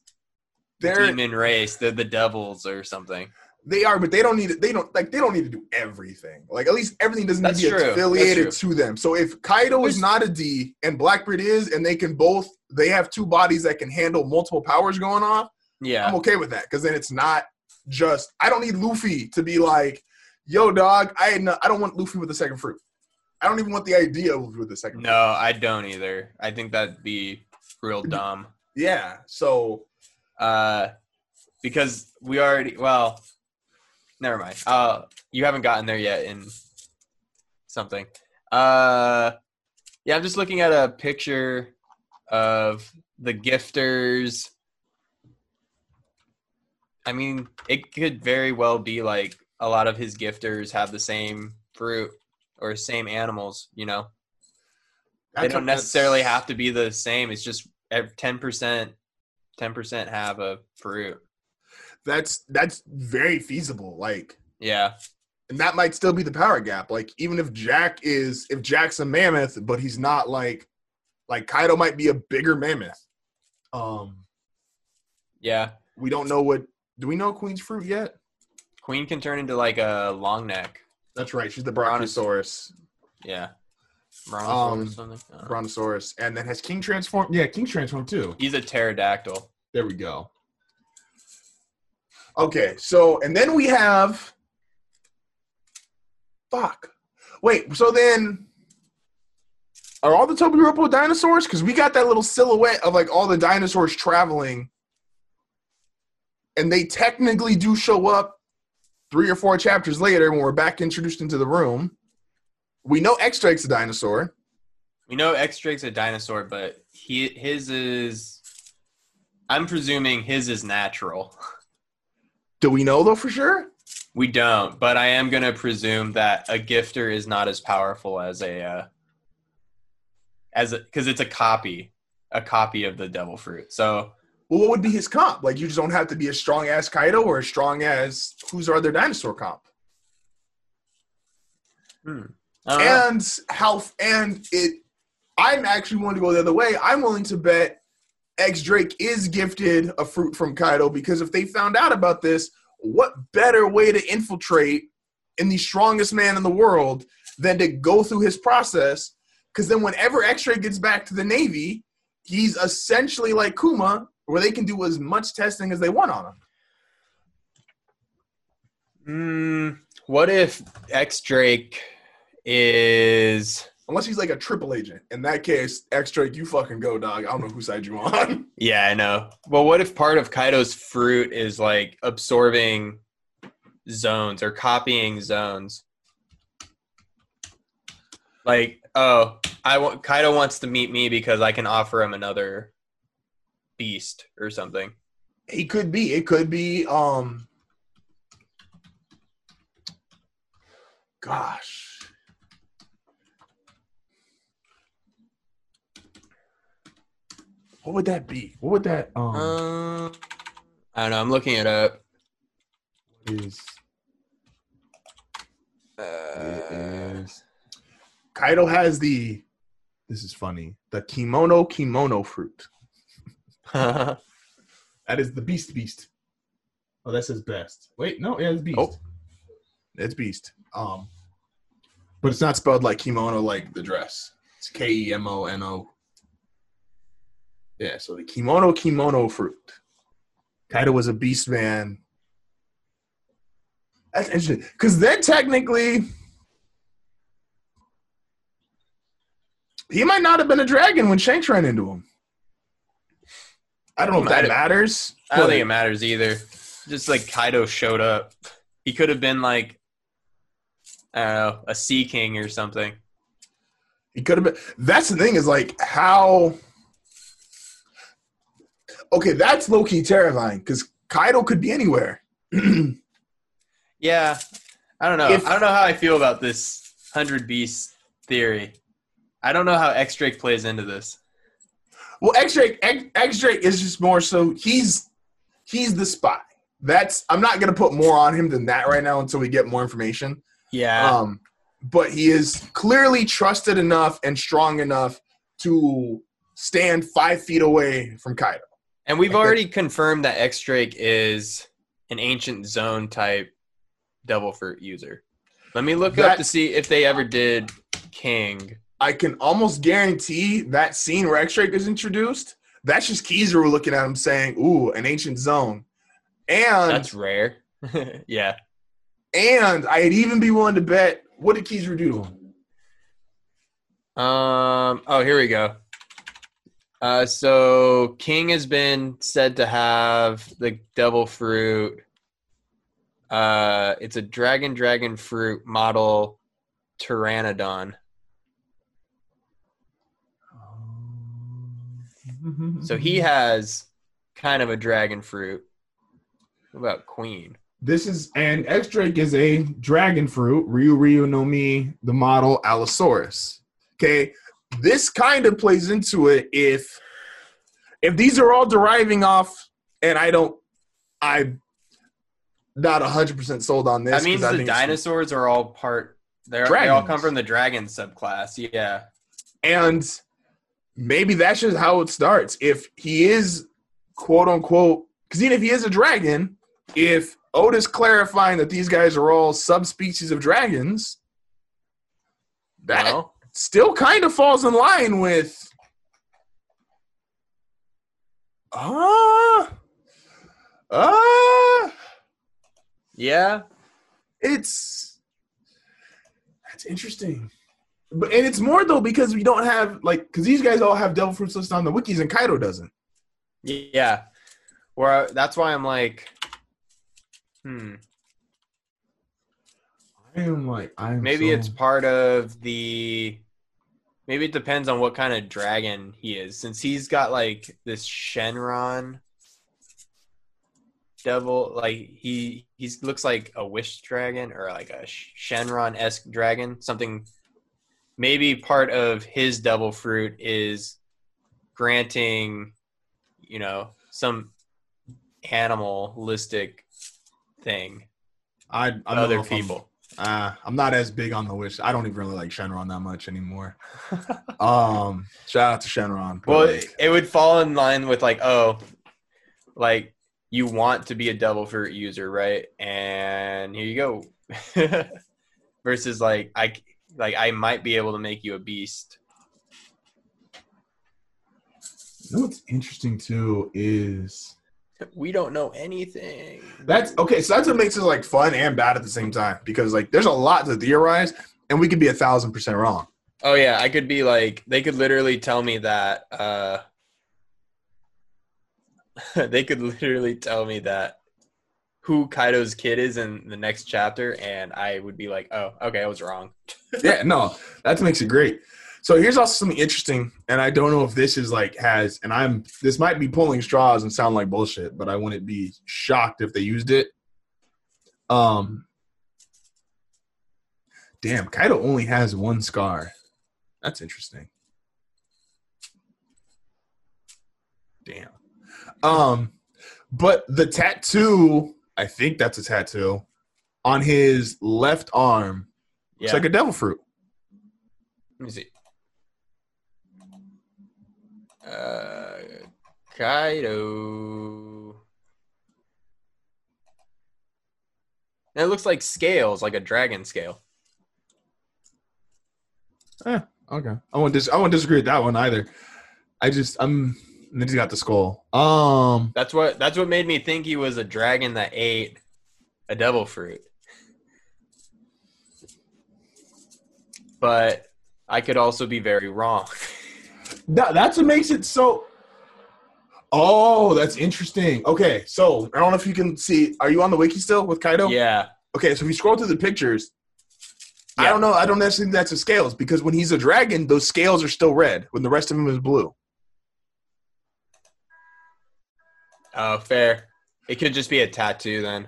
They're demon race. They're the devils or something. They are, but they don't need it. They don't like they don't need to do everything. Like at least everything doesn't need to be true. That's affiliated to them. So if Kaido is not a D and Blackbeard is, and they can both, they have two bodies that can handle multiple powers going off. Yeah, I'm okay with that because then it's not just I don't need Luffy to be like, yo, dog, I no, I don't want Luffy with the second fruit. I don't even want the idea of Luffy with the second no, I don't either. I think that'd be real dumb. Yeah. So Uh, because we already well, never mind. Uh, you haven't gotten there yet in something. Uh, yeah, I'm just looking at a picture of the gifters. I mean, it could very well be like a lot of his gifters have the same fruit or same animals. You know, they don't necessarily have to be the same. It's just ten percent, ten percent have a fruit. That's that's very feasible. Like, Yeah, and that might still be the power gap. Like, even if Jack is if Jack's a mammoth, but he's not like like Kaido might be a bigger mammoth. Um, yeah. we don't know what. Do we know Queen's fruit yet? Queen can turn into like a long neck. That's right. She's the Brontos- Brontosaurus. Yeah, Brontosaurus Um, or something. I don't know. Brontosaurus, and then has King transformed? Yeah, King transformed too. He's a pterodactyl. There we go. Okay, so and then we have fuck. Wait, so then are all the Tobi Roppo dinosaurs? Because we got that little silhouette of like all the dinosaurs traveling, and they technically do show up three or four chapters later when we're back introduced into the room. We know X Drake's a dinosaur. We know X Drake's a dinosaur, but he his is. I'm presuming his is natural. Do we know though for sure? We don't, but I am gonna presume that a gifter is not as powerful as a uh, as because it's a copy, a copy of the devil fruit. So Well, what would be his comp? Like, you just don't have to be as strong as Kaido or as strong as who's our other dinosaur comp. Know. And how and it I'm actually willing to go the other way. I'm willing to bet X Drake is gifted a fruit from Kaido because if they found out about this, what better way to infiltrate in the strongest man in the world than to go through his process? Because then, whenever X Drake gets back to the Navy, he's essentially like Kuma, where they can do as much testing as they want on him. Mm, what if X Drake is? Unless he's like a triple agent. In that case, X Drake, you fucking go, dog. I don't know whose side you on. Yeah, I know. Well, what if part of Kaido's fruit is like absorbing Zoans or copying Zoans? Like, oh, I want Kaido wants to meet me because I can offer him another beast or something. he could be. It could be. Um. Gosh. What would that be? What would that um Um, I don't know. I'm looking it up. is? Uh, Kaido has the. This is funny. The kimono kimono fruit. That is the beast beast. Oh, that says best. Wait, no, yeah, it's beast. Oh. It's beast. Um, but it's not spelled like kimono, like the dress. It's K E M O N O. Yeah, so the kimono kimono fruit. Kaido was a beast man. That's interesting because then technically he might not have been a dragon when Shanks ran into him. I don't know if that matters. I don't think it matters either. Just like Kaido showed up. He could have been like, I don't know, a Sea King or something. He could have been. That's the thing is like how. Okay, that's low key terrifying because Kaido could be anywhere. Yeah, I don't know. If- I don't know how I feel about this hundred beast theory. I don't know how X Drake plays into this. well, X Drake, X, X Drake is just more so he's he's the spy. That's I'm not gonna put more on him than that right now until we get more information. Yeah, Um, but he is clearly trusted enough and strong enough to stand five feet away from Kaido. And we've already confirmed that X Drake is an ancient Zoan type devil fruit user. Let me look That- up to see if they ever did King. I can almost guarantee that scene where X Drake is introduced, that's just Kizaru looking at him saying, Ooh, an ancient Zoan. And That's rare. yeah. and I'd even be willing to bet what did Kizaru do to him? Um. Oh, here we go. Uh, so King has been said to have the devil fruit. Uh, it's a dragon dragon fruit model Pteranodon. So he has kind of a dragon fruit. What about Queen? This is and X Drake is a dragon fruit, Ryu Ryu no Mi, the model Allosaurus. Okay. This kind of plays into it if if these are all deriving off, and I don't I'm not hundred percent sold on this. That means the dinosaurs are all part. They're, they all come from the dragon subclass. Yeah. And maybe that's just how it starts. If he is quote unquote, because even if he is a dragon, if Oda's clarifying that these guys are all subspecies of dragons, that No? Still kind of falls in line with. Ah, ah, Yeah. it's that's interesting. But and it's more though because we don't have like because these guys all have devil fruits listed on the wikis and Kaido doesn't. Yeah. Where that's why I'm like, hmm. I am like I'm Maybe so- it's part of the. Maybe it depends on what kind of dragon he is, since he's got like this Shenron devil. Like he he's looks like a wish dragon or like a Shenron esque dragon. Something. Maybe part of his devil fruit is granting, you know, some animalistic thing I, I other people. Uh, I'm not as big on the wish. I don't even really like Shenron that much anymore. um, shout out to Shenron. but, Well, like, it, it would fall in line with like, oh, like you want to be a devil fruit user, right? And here you go. Versus like I like I might be able to make you a beast. you know what's interesting too is We don't know anything. that's okay. So that's what makes it like fun and bad at the same time because like there's a lot to theorize, and we could be a thousand percent wrong. Oh yeah, I could be like they could literally tell me that uh they could literally tell me that who Kaido's kid is in the next chapter and I would be like, "Oh, okay, I was wrong." yeah, no, that makes it great. So here's also something interesting, and I don't know if this is like has, and I'm this might be pulling straws and sound like bullshit, but I wouldn't be shocked if they used it. Um, damn, Kaido only has one scar. That's interesting. Damn. Um, but the tattoo, I think that's a tattoo on his left arm. Yeah. It's like a devil fruit. Let me see. Uh, Kaido. And it looks like scales, like a dragon scale. Yeah, okay. I won't dis- I won't disagree with that one either. I just I'm then he's got the skull. Um That's what that's what made me think he was a dragon that ate a devil fruit. But I could also be very wrong. that, that's what makes it so Oh, that's interesting. Okay, so I don't know if you can see. Are you on the wiki still with Kaido? yeah. Okay, so if you scroll through the pictures, I don't know. I don't necessarily think that's the scales because when he's a dragon, those scales are still red when the rest of him is blue. Oh, fair. It could just be a tattoo then.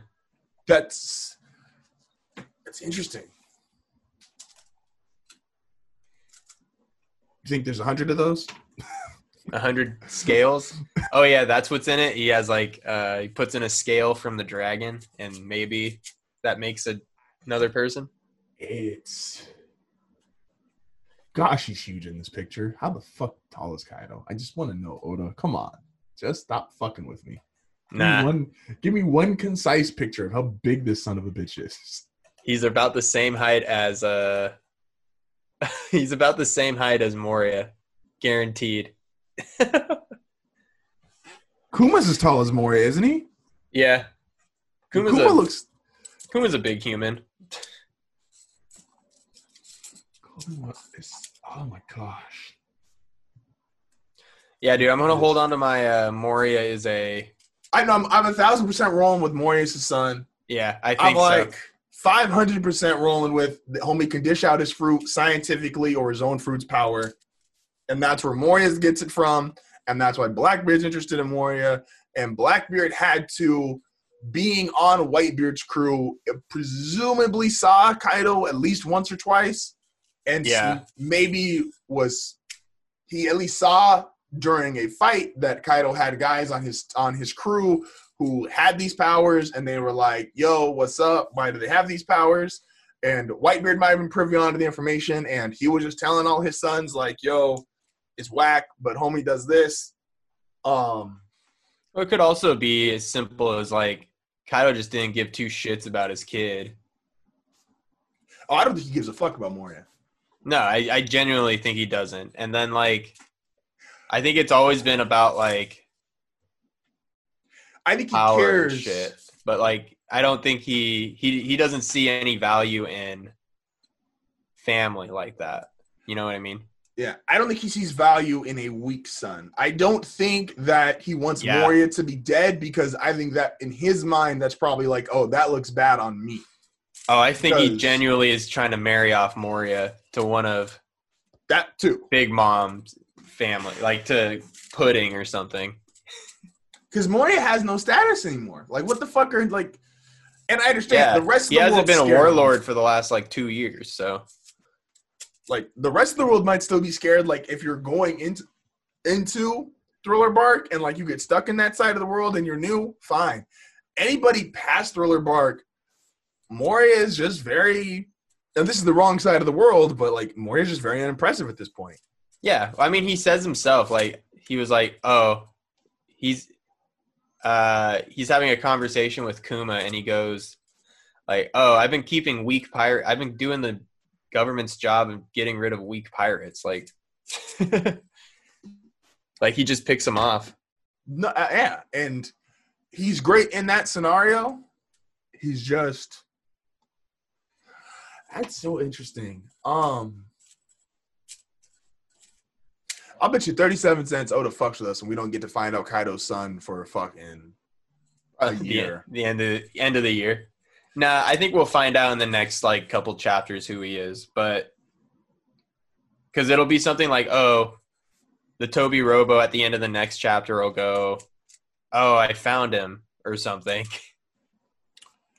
That's that's interesting. You think there's a hundred of those? A hundred scales. Oh yeah, that's what's in it. He has like uh he puts in a scale from the dragon, and maybe that makes a, another person. It's gosh, he's huge in this picture. How the fuck tall is Kaido? I just want to know, Oda. Come on, just stop fucking with me. Give me Nah, one, give me one concise picture of how big this son of a bitch is. he's about the same height as uh. he's about the same height as Moria, guaranteed. Kuma's as tall as Moria, isn't he? yeah, Kuma's Kuma a, looks. Kuma's a big human. Kuma is, oh my gosh. Yeah, dude, I'm gonna hold on to my uh, Moria is a I know I'm, I'm a thousand percent rolling with Moria's son. yeah. I think I'm so. like five hundred percent rolling with the homie can dish out his fruit scientifically or his own fruit's power, and that's where Moria gets it from, and that's why Blackbeard's interested in Moria, and Blackbeard had to. Being on Whitebeard's crew, presumably saw Kaido at least once or twice, and Yeah. maybe was he at least saw during a fight that Kaido had guys on his on his crew who had these powers and they were like, yo, what's up? Why do they have these powers? And Whitebeard might have been privy onto the information and he was just telling all his sons, like, yo, it's whack, but homie does this. Um it could also be as simple as like Kaido just didn't give two shits about his kid. oh, I don't think he gives a fuck about Moria. No, I, I genuinely think he doesn't. And then like I think it's always been about like I think he cares. shit. But like I don't think he he he doesn't see any value in family like that. You know what I mean? Yeah, I don't think he sees value in a weak son. I don't think that he wants Yeah. Moria to be dead because I think that in his mind, that's probably like, oh, that looks bad on me. Oh, I think he genuinely is trying to marry off Moria to one of That too. Big Mom's family, like to Pudding or something. Because Moria has no status anymore. Like, what the fuck are like? And I understand Yeah, the rest of he the hasn't world been a warlord for the last like two years, so Like the rest of the world might still be scared. Like if you're going into into Thriller Bark and like you get stuck in that side of the world and you're new, fine. Anybody past Thriller Bark, Moria is just very. And this is the wrong side of the world, but like Moria is just very unimpressive at this point. Yeah, I mean, he says himself like he was like, oh, he's uh he's having a conversation with Kuma, and he goes like, oh, I've been keeping weak pirate. I've been doing the government's job of getting rid of weak pirates. Like, like he just picks them off. No, uh, yeah, and he's great in that scenario. He's just that's so interesting. Um, I'll bet you thirty-seven cents Oh, Oda fucks with us, and we don't get to find out Kaido's son for fucking a the, year. the end of the end of the year. Nah, I think we'll find out in the next like couple chapters who he is, but because it'll be something like, oh, the Tobi Roppo at the end of the next chapter will go, oh, I found him or something,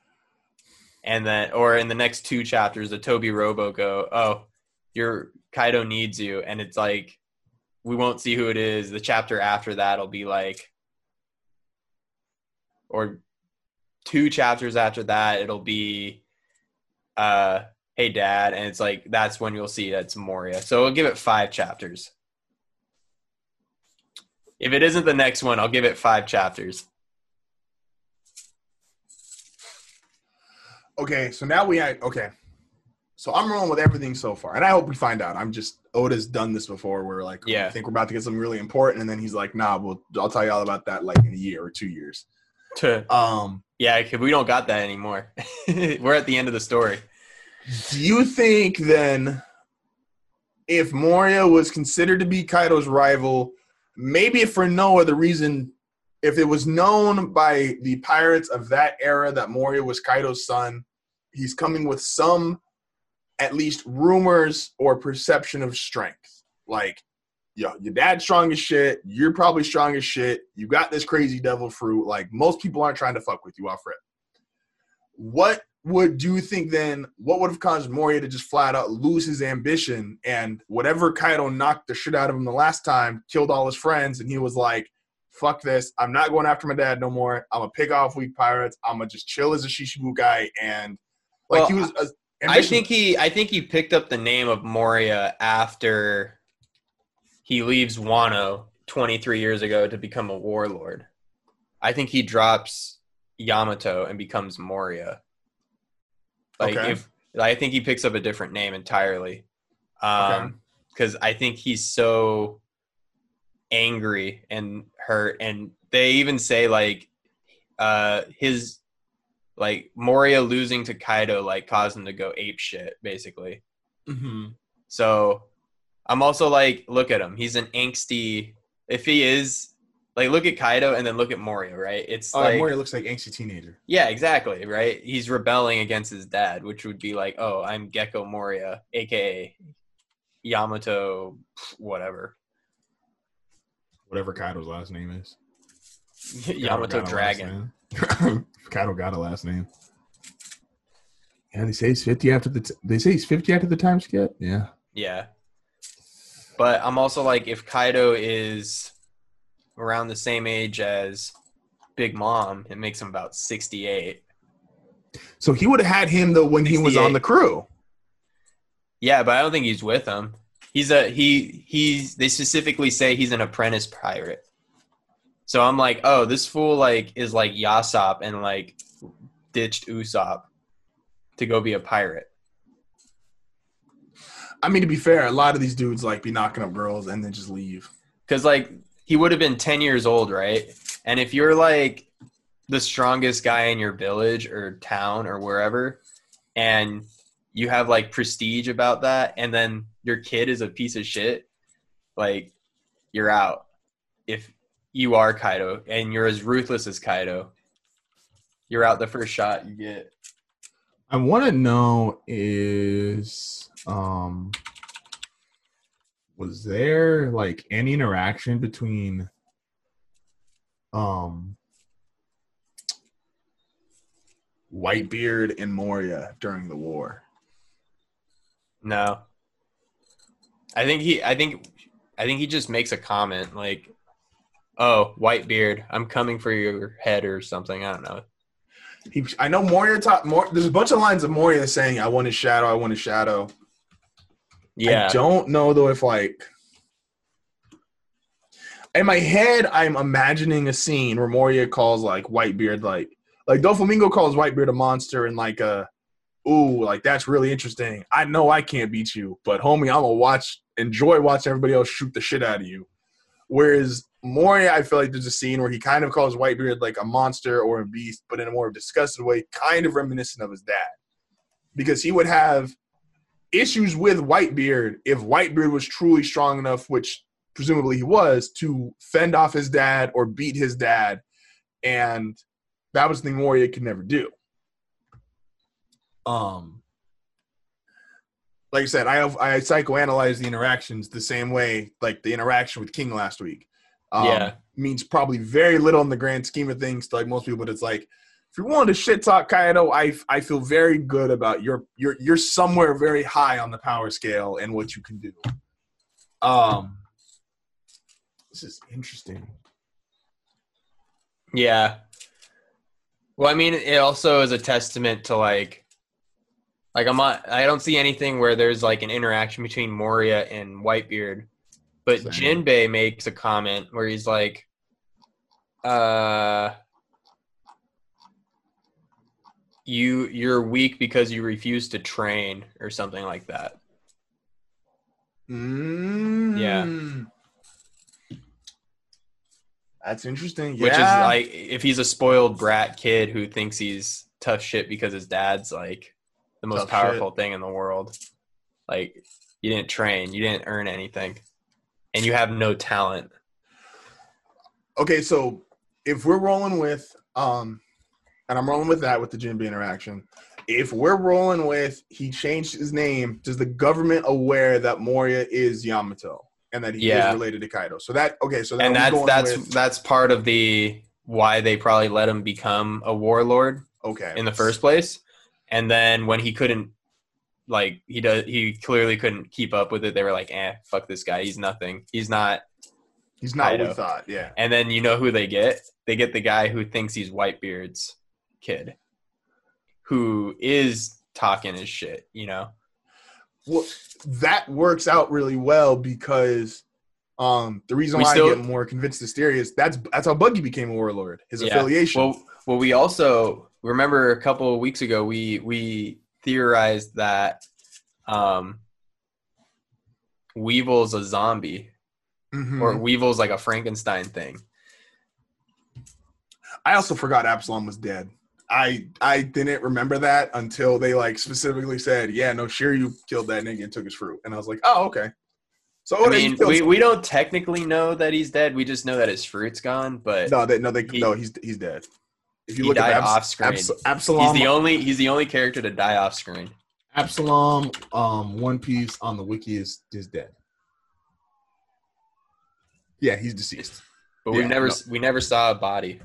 and then or in the next two chapters, the Tobi Roppo go, oh, your Kaido needs you, and it's like we won't see who it is. The chapter after that'll be like, or two chapters after that, it'll be, uh, hey dad, and it's like that's when you'll see that's Moria. So I'll give it five chapters. If it isn't the next one, I'll give it five chapters. Okay, so now we had okay. So I'm rolling with everything so far, and I hope we find out. I'm just Oda's done this before. We're like, Yeah. I think we're about to get something really important, and then he's like, Nah, well, I'll tell you all about that like in a year or two years. To Um, yeah, we don't got that anymore. We're at the end of the story. do you think then, if Moria was considered to be Kaido's rival, maybe if for no other reason, if it was known by the pirates of that era that Moria was Kaido's son, he's coming with some, at least rumors or perception of strength. Like, yo, your dad's strong as shit. You're probably strong as shit. You got this crazy devil fruit. Like, most people aren't trying to fuck with you off rip. What would do you think then? What would have caused Moria to just flat out lose his ambition and whatever Kaido knocked the shit out of him the last time, killed all his friends, and he was like, "Fuck this! I'm not going after my dad no more. I'm gonna pick off weak pirates. I'm gonna just chill as a Shichibukai." And like Well, he was, uh, I think he I think he picked up the name of Moria after he leaves Wano 23 years ago to become a warlord. I think he drops Yamato and becomes Moria. Like Okay. if I think he picks up a different name entirely. Okay. Um cuz I think he's so angry and hurt and they even say like uh his like Moria losing to Kaido like caused him to go ape shit basically. Mhm. So I'm also like, look at him. He's an angsty. If he is like, look at Kaido and then look at Moria, right? It's Oh, like, Moria looks like angsty teenager. yeah, exactly, right? He's rebelling against his dad, which would be like, oh, I'm Gecko Moria, aka Yamato, whatever, Whatever Kaido's last name is. Yamato Dragon. Kaido got a last name. Yeah, they say he's fifty after the. T- they say he's fifty after the time skip. Yeah. Yeah. But I'm also like, if Kaido is around the same age as Big Mom, it makes him about 68. So he would have had him though when he was on the crew. Yeah, but I don't think he's with them. He's a he he's they specifically say he's an apprentice pirate. So I'm like, oh, this fool like is like Yasopp and like ditched Usopp to go be a pirate. I mean, to be fair, a lot of these dudes like be knocking up girls and then just leave. Cause like he would have been ten years old, right? And if you're like the strongest guy in your village or town or wherever, and you have like prestige about that, and then your kid is a piece of shit, like you're out. If you are Kaido and you're as ruthless as Kaido, you're out the first shot you get. I want to know is um was there like any interaction between um Whitebeard and Moria during the war? No. I think he I think I think he just makes a comment like, "Oh, Whitebeard, I'm coming for your head or something." I don't know. He, I know Moria top. More, there's a bunch of lines of Moria saying, "I want his shadow. I want his shadow." Yeah. I don't know though if like in my head I'm imagining a scene where Moria calls like Whitebeard like like Doflamingo calls Whitebeard a monster and like a ooh like that's really interesting. I know I can't beat you, but homie, I'm gonna watch enjoy watching everybody else shoot the shit out of you. Whereas Moria, I feel like there's a scene where he kind of calls Whitebeard like a monster or a beast, but in a more disgusted way, kind of reminiscent of his dad. Because he would have issues with Whitebeard if Whitebeard was truly strong enough, which presumably he was, to fend off his dad or beat his dad. And that was the thing Moria could never do. Um, like I said, I have, I psychoanalyze the interactions the same way, like the interaction with King last week. Um, Yeah. means probably very little in the grand scheme of things to like most people, but it's like if you're willing to shit talk Kaido, I I feel very good about your you're you're somewhere very high on the power scale and what you can do. Um, this is interesting. Yeah. Well, I mean, it also is a testament to like, like I'm not. I don't see anything where there's like an interaction between Moria and Whitebeard, but Same. Jinbei makes a comment where he's like, "Uh, you you're weak because you refuse to train or something like that." Mm, Yeah. that's interesting. Which is like, if he's a spoiled brat kid who thinks he's tough shit because his dad's like the most Tough powerful thing in the world. Like, you didn't train, you didn't earn anything, and you have no talent. okay, so if we're rolling with um and I'm rolling with that with the Jinbei interaction. If we're rolling with he changed his name, does the government aware that Moria is Yamato and that he Yeah. is related to Kaido? So that okay, so that and that's that's with- that's part of the why they probably let him become a warlord okay in the first place. And then when he couldn't, like he does, he clearly couldn't keep up with it. They were like, "Eh, fuck this guy. He's nothing. He's not." He's not what we thought. Yeah. And then you know who they get? They get the guy who thinks he's Whitebeard's kid, who is talking his shit. You know? Well, that works out really well because um the reason We why still- I get more convinced is that's that's how Buggy became a warlord. His Yeah. affiliation. Well, well, we also remember a couple of weeks ago we we theorized that um, Weevil's a zombie Mhm. or Weevil's like a Frankenstein thing. I also forgot Absalom was dead. I I didn't remember that until they like specifically said, "Yeah, no, sure, you killed that nigga and took his fruit," and I was like, "Oh, okay." So I mean, we, we don't technically know that he's dead. We just know that his fruit's gone. But no, they, no, they, he- no, he's he's dead. If you he look at Abs- off screen. Abs- Absalom, he's the only he's the only character to die off screen. Absalom, um, One Piece on the wiki is is dead. Yeah, he's deceased. But we never no. we never saw a body.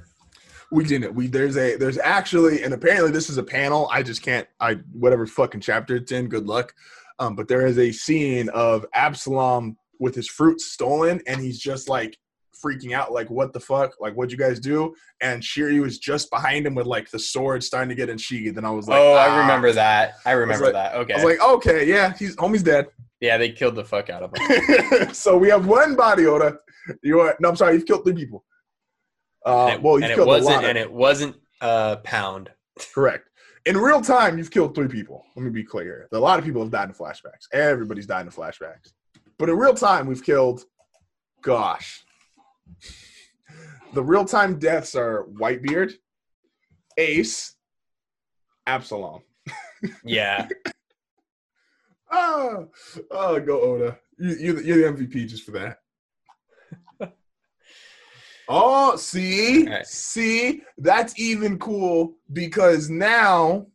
We didn't. We there's a there's actually and apparently this is a panel. I just can't. I whatever fucking chapter it's in. Good luck. Um, but there is a scene of Absalom with his fruit stolen, and he's just like freaking out, like what the fuck, like what'd you guys do? And Shiryu is just behind him with like the sword starting to get in unsheathed, and I was like, oh, ah. I remember that. I remember like- that. Okay. I was like, okay, yeah, he's homie's dead. yeah, they killed the fuck out of him. so we have one body, Oda. You are no, I'm sorry, you've killed three people. Uh, and it, well, you've and killed a wasn't lot of- and it wasn't a pound. Correct. In real time, you've killed three people. Let me be clear. A lot of people have died in flashbacks. Everybody's died in flashbacks. But in real time, we've killed, gosh. The real time deaths are Whitebeard, Ace, Absalom. Yeah. Oh, oh go Oda. You, you're, the, you're the MVP just for that. oh, see? Right. See? That's even cool because now,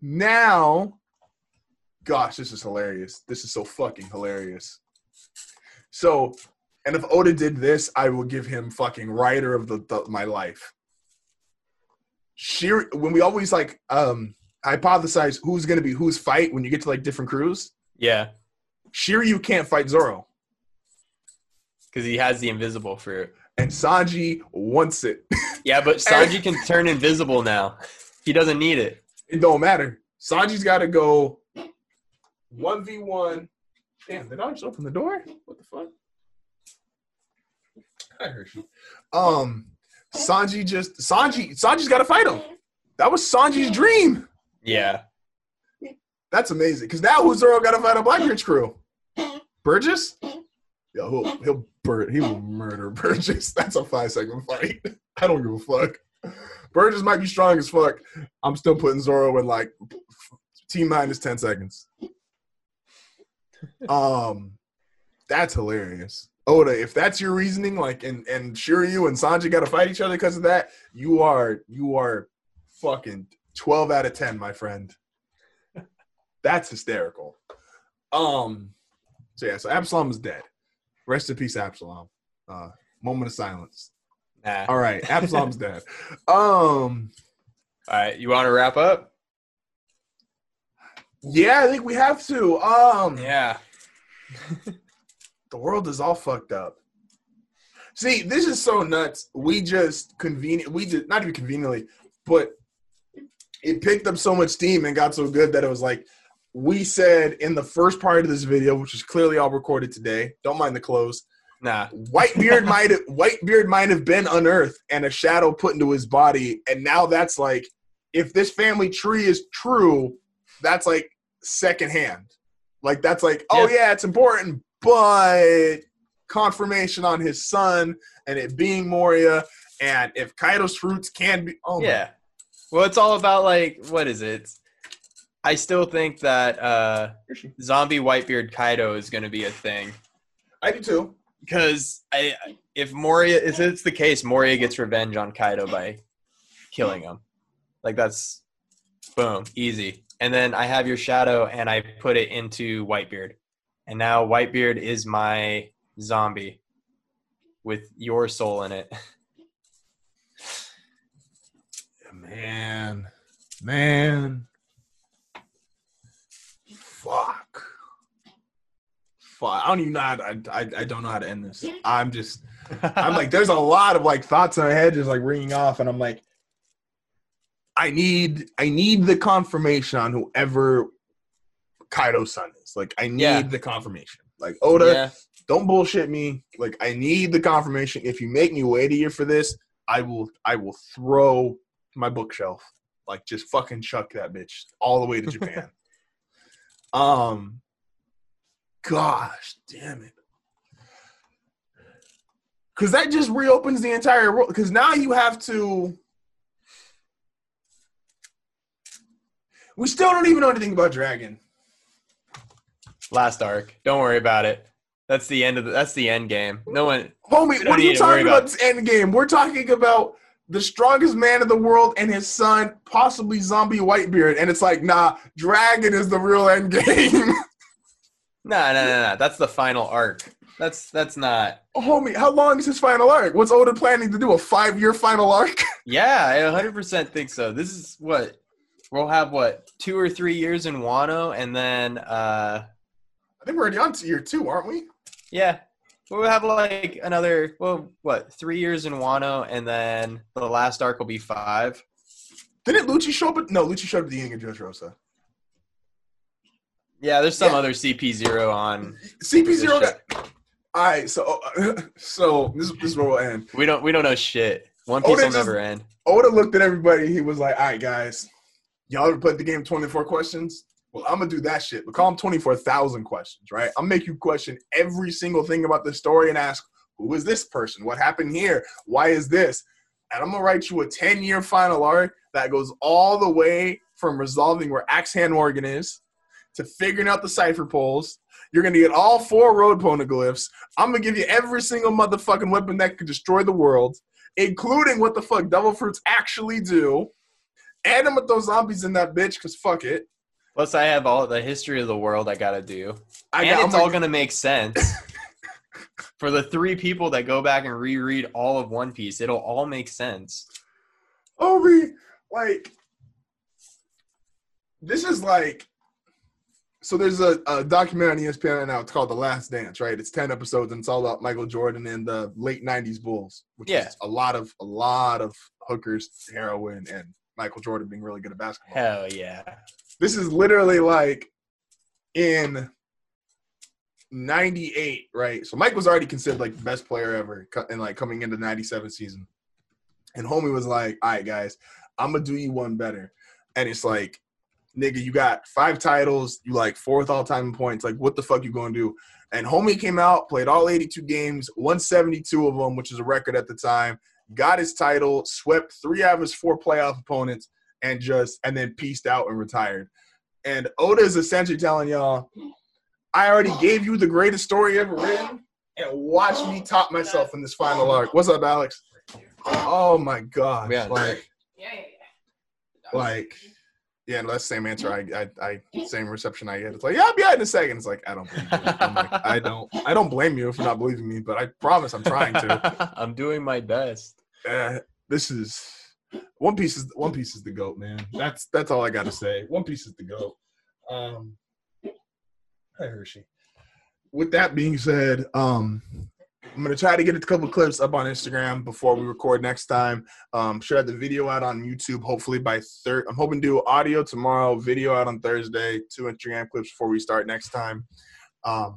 now, gosh, this is hilarious. This is so fucking hilarious. So, and if Oda did this, I will give him fucking writer of the, the my life. Sheer when we always like um hypothesize who's gonna be whose fight when you get to like different crews. Yeah. Shiryu can't fight Zoro. Because he has the invisible fruit. and Sanji wants it. Yeah, but Sanji can turn invisible now. He doesn't need it. it don't matter. Sanji's got to go one v one. Damn, did I just open the door? What the fuck? I heard you. Um, Sanji just Sanji Sanji's got to fight him. That was Sanji's dream. Yeah. That's amazing. Because now who's Zoro got to fight a Blackbeard's crew? Burgess? Yo, he'll he'll bur- he will murder Burgess. That's a five second fight. I don't give a fuck. Burgess might be strong as fuck. I'm still putting Zoro in like T minus ten seconds. Um, that's hilarious. Oda, if that's your reasoning, like, and and Shiryu and Sanji got to fight each other because of that, you are you are fucking twelve out of ten, my friend. That's hysterical. Um, so yeah, so Absalom is dead. Rest in peace, Absalom. Uh, moment of silence. Nah. All right, Absalom's dead. Um, All right. You want to wrap up? yeah, I think we have to. Um, Yeah. the world is all fucked up. See, this is so nuts. We just convenient. We just not even conveniently, but it picked up so much steam and got so good that it was like we said in the first part of this video, which is clearly all recorded today. Don't mind the clothes. Nah. Whitebeard might have Whitebeard might have been unearthed and a shadow put into his body, and now that's like if this family tree is true, that's like secondhand. Like that's like, oh Yeah. yeah, it's important, but confirmation on his son and it being Moria, and if Kaido's fruits can be, oh my- Yeah. Well, it's all about like what is it? I still think that uh, zombie Whitebeard Kaido is going to be a thing I do too. because I, if Moria, if it's the case, Moria gets revenge on Kaido by killing him. Like that's boom, easy. And then I have your shadow, and I put it into Whitebeard, and now Whitebeard is my zombie with your soul in it. Man, man, fuck, fuck. I don't even know how to, I, I, I don't know how to end this. I'm just, I'm like, there's a lot of like thoughts in my head just like ringing off, and I'm like, I need, I need the confirmation on whoever Kaido's son is. Like, I need Yeah. the confirmation. Like Oda, yeah. don't bullshit me. Like, I need the confirmation. If you make me wait a year for this, I will, I will throw my bookshelf. Like, just fucking chuck that bitch all the way to Japan. um, gosh, damn it. Because that just reopens the entire world. Because now you have to. We still don't even know anything about Dragon. Last arc. Don't worry about it. That's the end of the, that's the end game. No one Homie, what are you talking about about- this end game? We're talking about the strongest man in the world and his son, possibly zombie Whitebeard. And it's like, nah, Dragon is the real end game. No, no, no, no. That's the final arc. That's that's not. Homie, how long is his final arc? What's Oda planning to do? A five year final arc? Yeah, I 100% think so. This is what we'll have what two or three years in Wano, and then uh, I think we're already on to year two, aren't we? yeah, we'll have like another well, what three years in Wano, and then the last arc will be five. Didn't Lucci show up? At, no, Lucci showed up at the beginning of Dressrosa. Yeah, there's some Yeah. other CP zero on. CP zero. Got, all right, so uh, so this, this is where we'll end. We don't we don't know shit. One Piece they will never end. Oda looked at everybody. He was like, "All right, guys, y'all ever played the game Twenty Four Questions? Well, I'm gonna do that shit, but call them Twenty Four Thousand Questions, right? I'll make you question every single thing about the story and ask, who is this person? What happened here? Why is this? And I'm gonna write you a ten year final arc that goes all the way from resolving where Axe Hand Morgan is to figuring out the cipher poles. You're gonna get all four road poneglyphs. I'm gonna give you every single motherfucking weapon that could destroy the world including what the fuck devil fruits actually do. And I'm gonna throw zombies in that bitch because fuck it. Plus, I have all the history of the world I gotta do, I and got, it's I'm all like, gonna make sense. For the three people that go back and reread all of One Piece, it'll all make sense. Oh, Obi, like, this is like, so there's a, a documentary on ESPN right now. It's called The Last Dance, right? It's ten episodes and it's all about Michael Jordan and the late '90s Bulls, which Yeah. is a lot of a lot of hookers, heroin, and Michael Jordan being really good at basketball. Hell yeah. This is literally like in '98, right? So Mike was already considered like the best player ever, and like coming into '97 season, and homie was like, "All right, guys, I'm gonna do you one better," and it's like nigga, you got five titles, you like fourth all time points. Like, what the fuck you gonna do? And homie came out, played all 82 games, won 72 of them, which is a record at the time. Got his title, swept three out of his four playoff opponents, and just and then pieced out and retired. And Oda is essentially telling y'all, I already gave you the greatest story ever written, and watch me top myself in this final arc. What's up, Alex? Oh my god! Yeah. like, Yeah, yeah, yeah. like yeah, no, that's the same answer. I, I, I, same reception I get. It's like, yeah, I'll be out in a second. It's like, I don't believe you. I'm like, I don't, I don't blame you for not believing me, but I promise I'm trying to. I'm doing my best. Uh, this is One Piece is One Piece is the goat, man. That's that's all I got to say. One Piece is the goat. Um, hi Hershey. With that being said, um, I'm gonna try to get a couple clips up on Instagram before we record next time. Um, should have the video out on YouTube hopefully by third. I'm hoping to do audio tomorrow, video out on Thursday, two Instagram clips before we start next time. Um,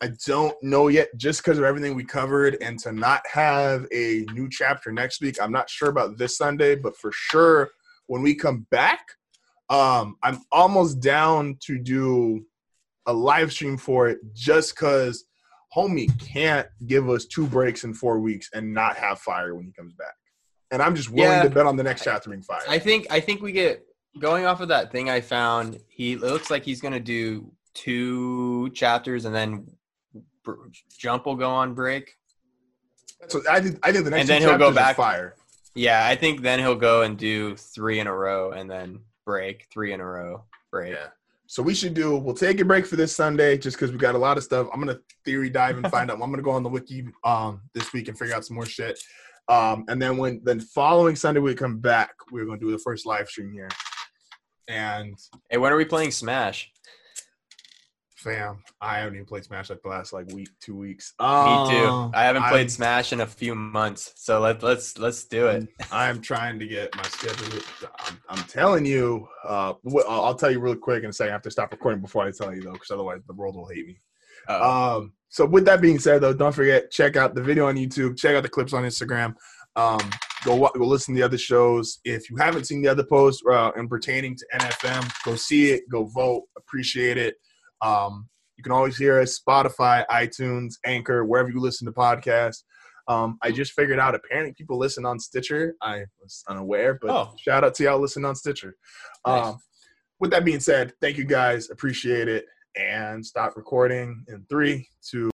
I don't know yet, just because of everything we covered, and to not have a new chapter next week. I'm not sure about this Sunday, but for sure when we come back, um, I'm almost down to do a live stream for it, just because homie can't give us two breaks in four weeks and not have fire when he comes back. And I'm just willing Yeah. to bet on the next chapter being fire. I think I think we get going off of that thing I found. He it looks like he's gonna do two chapters and then jump will go on break. so I think I think the next And then he'll go back- fire. Yeah, I think then he'll go and do three in a row and then break three in a row break. Yeah. So we should do. We'll take a break for this Sunday, just because we got a lot of stuff. I'm gonna theory dive and find out. I'm gonna go on the wiki um this week and figure out some more shit. Um, and then when then following Sunday we come back, we're gonna do the first live stream here. And Hey, when are we playing Smash? Fam, I haven't even played Smash like the last like week, two weeks. Me Um, too. I haven't played I'm- Smash in a few months, so let let's let's do it. I'm trying to get my schedule. I'm, I'm telling you. Uh, I'll I'll tell you real quick in a second. I have to stop recording before I tell you though, because otherwise the world will hate me. Uh, Um, so with that being said, though, don't forget check out the video on YouTube, check out the clips on Instagram. Um, go go listen to the other shows. If you haven't seen the other posts uh, in pertaining to NFM, go see it, go vote, appreciate it. Um, you can always hear us Spotify, iTunes, Anchor, wherever you listen to podcasts. Um, I just figured out apparently people listen on Stitcher. I was unaware, but Oh. shout out to y'all listen on Stitcher. Nice. Um, with that being said, thank you guys, appreciate it, and stop recording in three, two.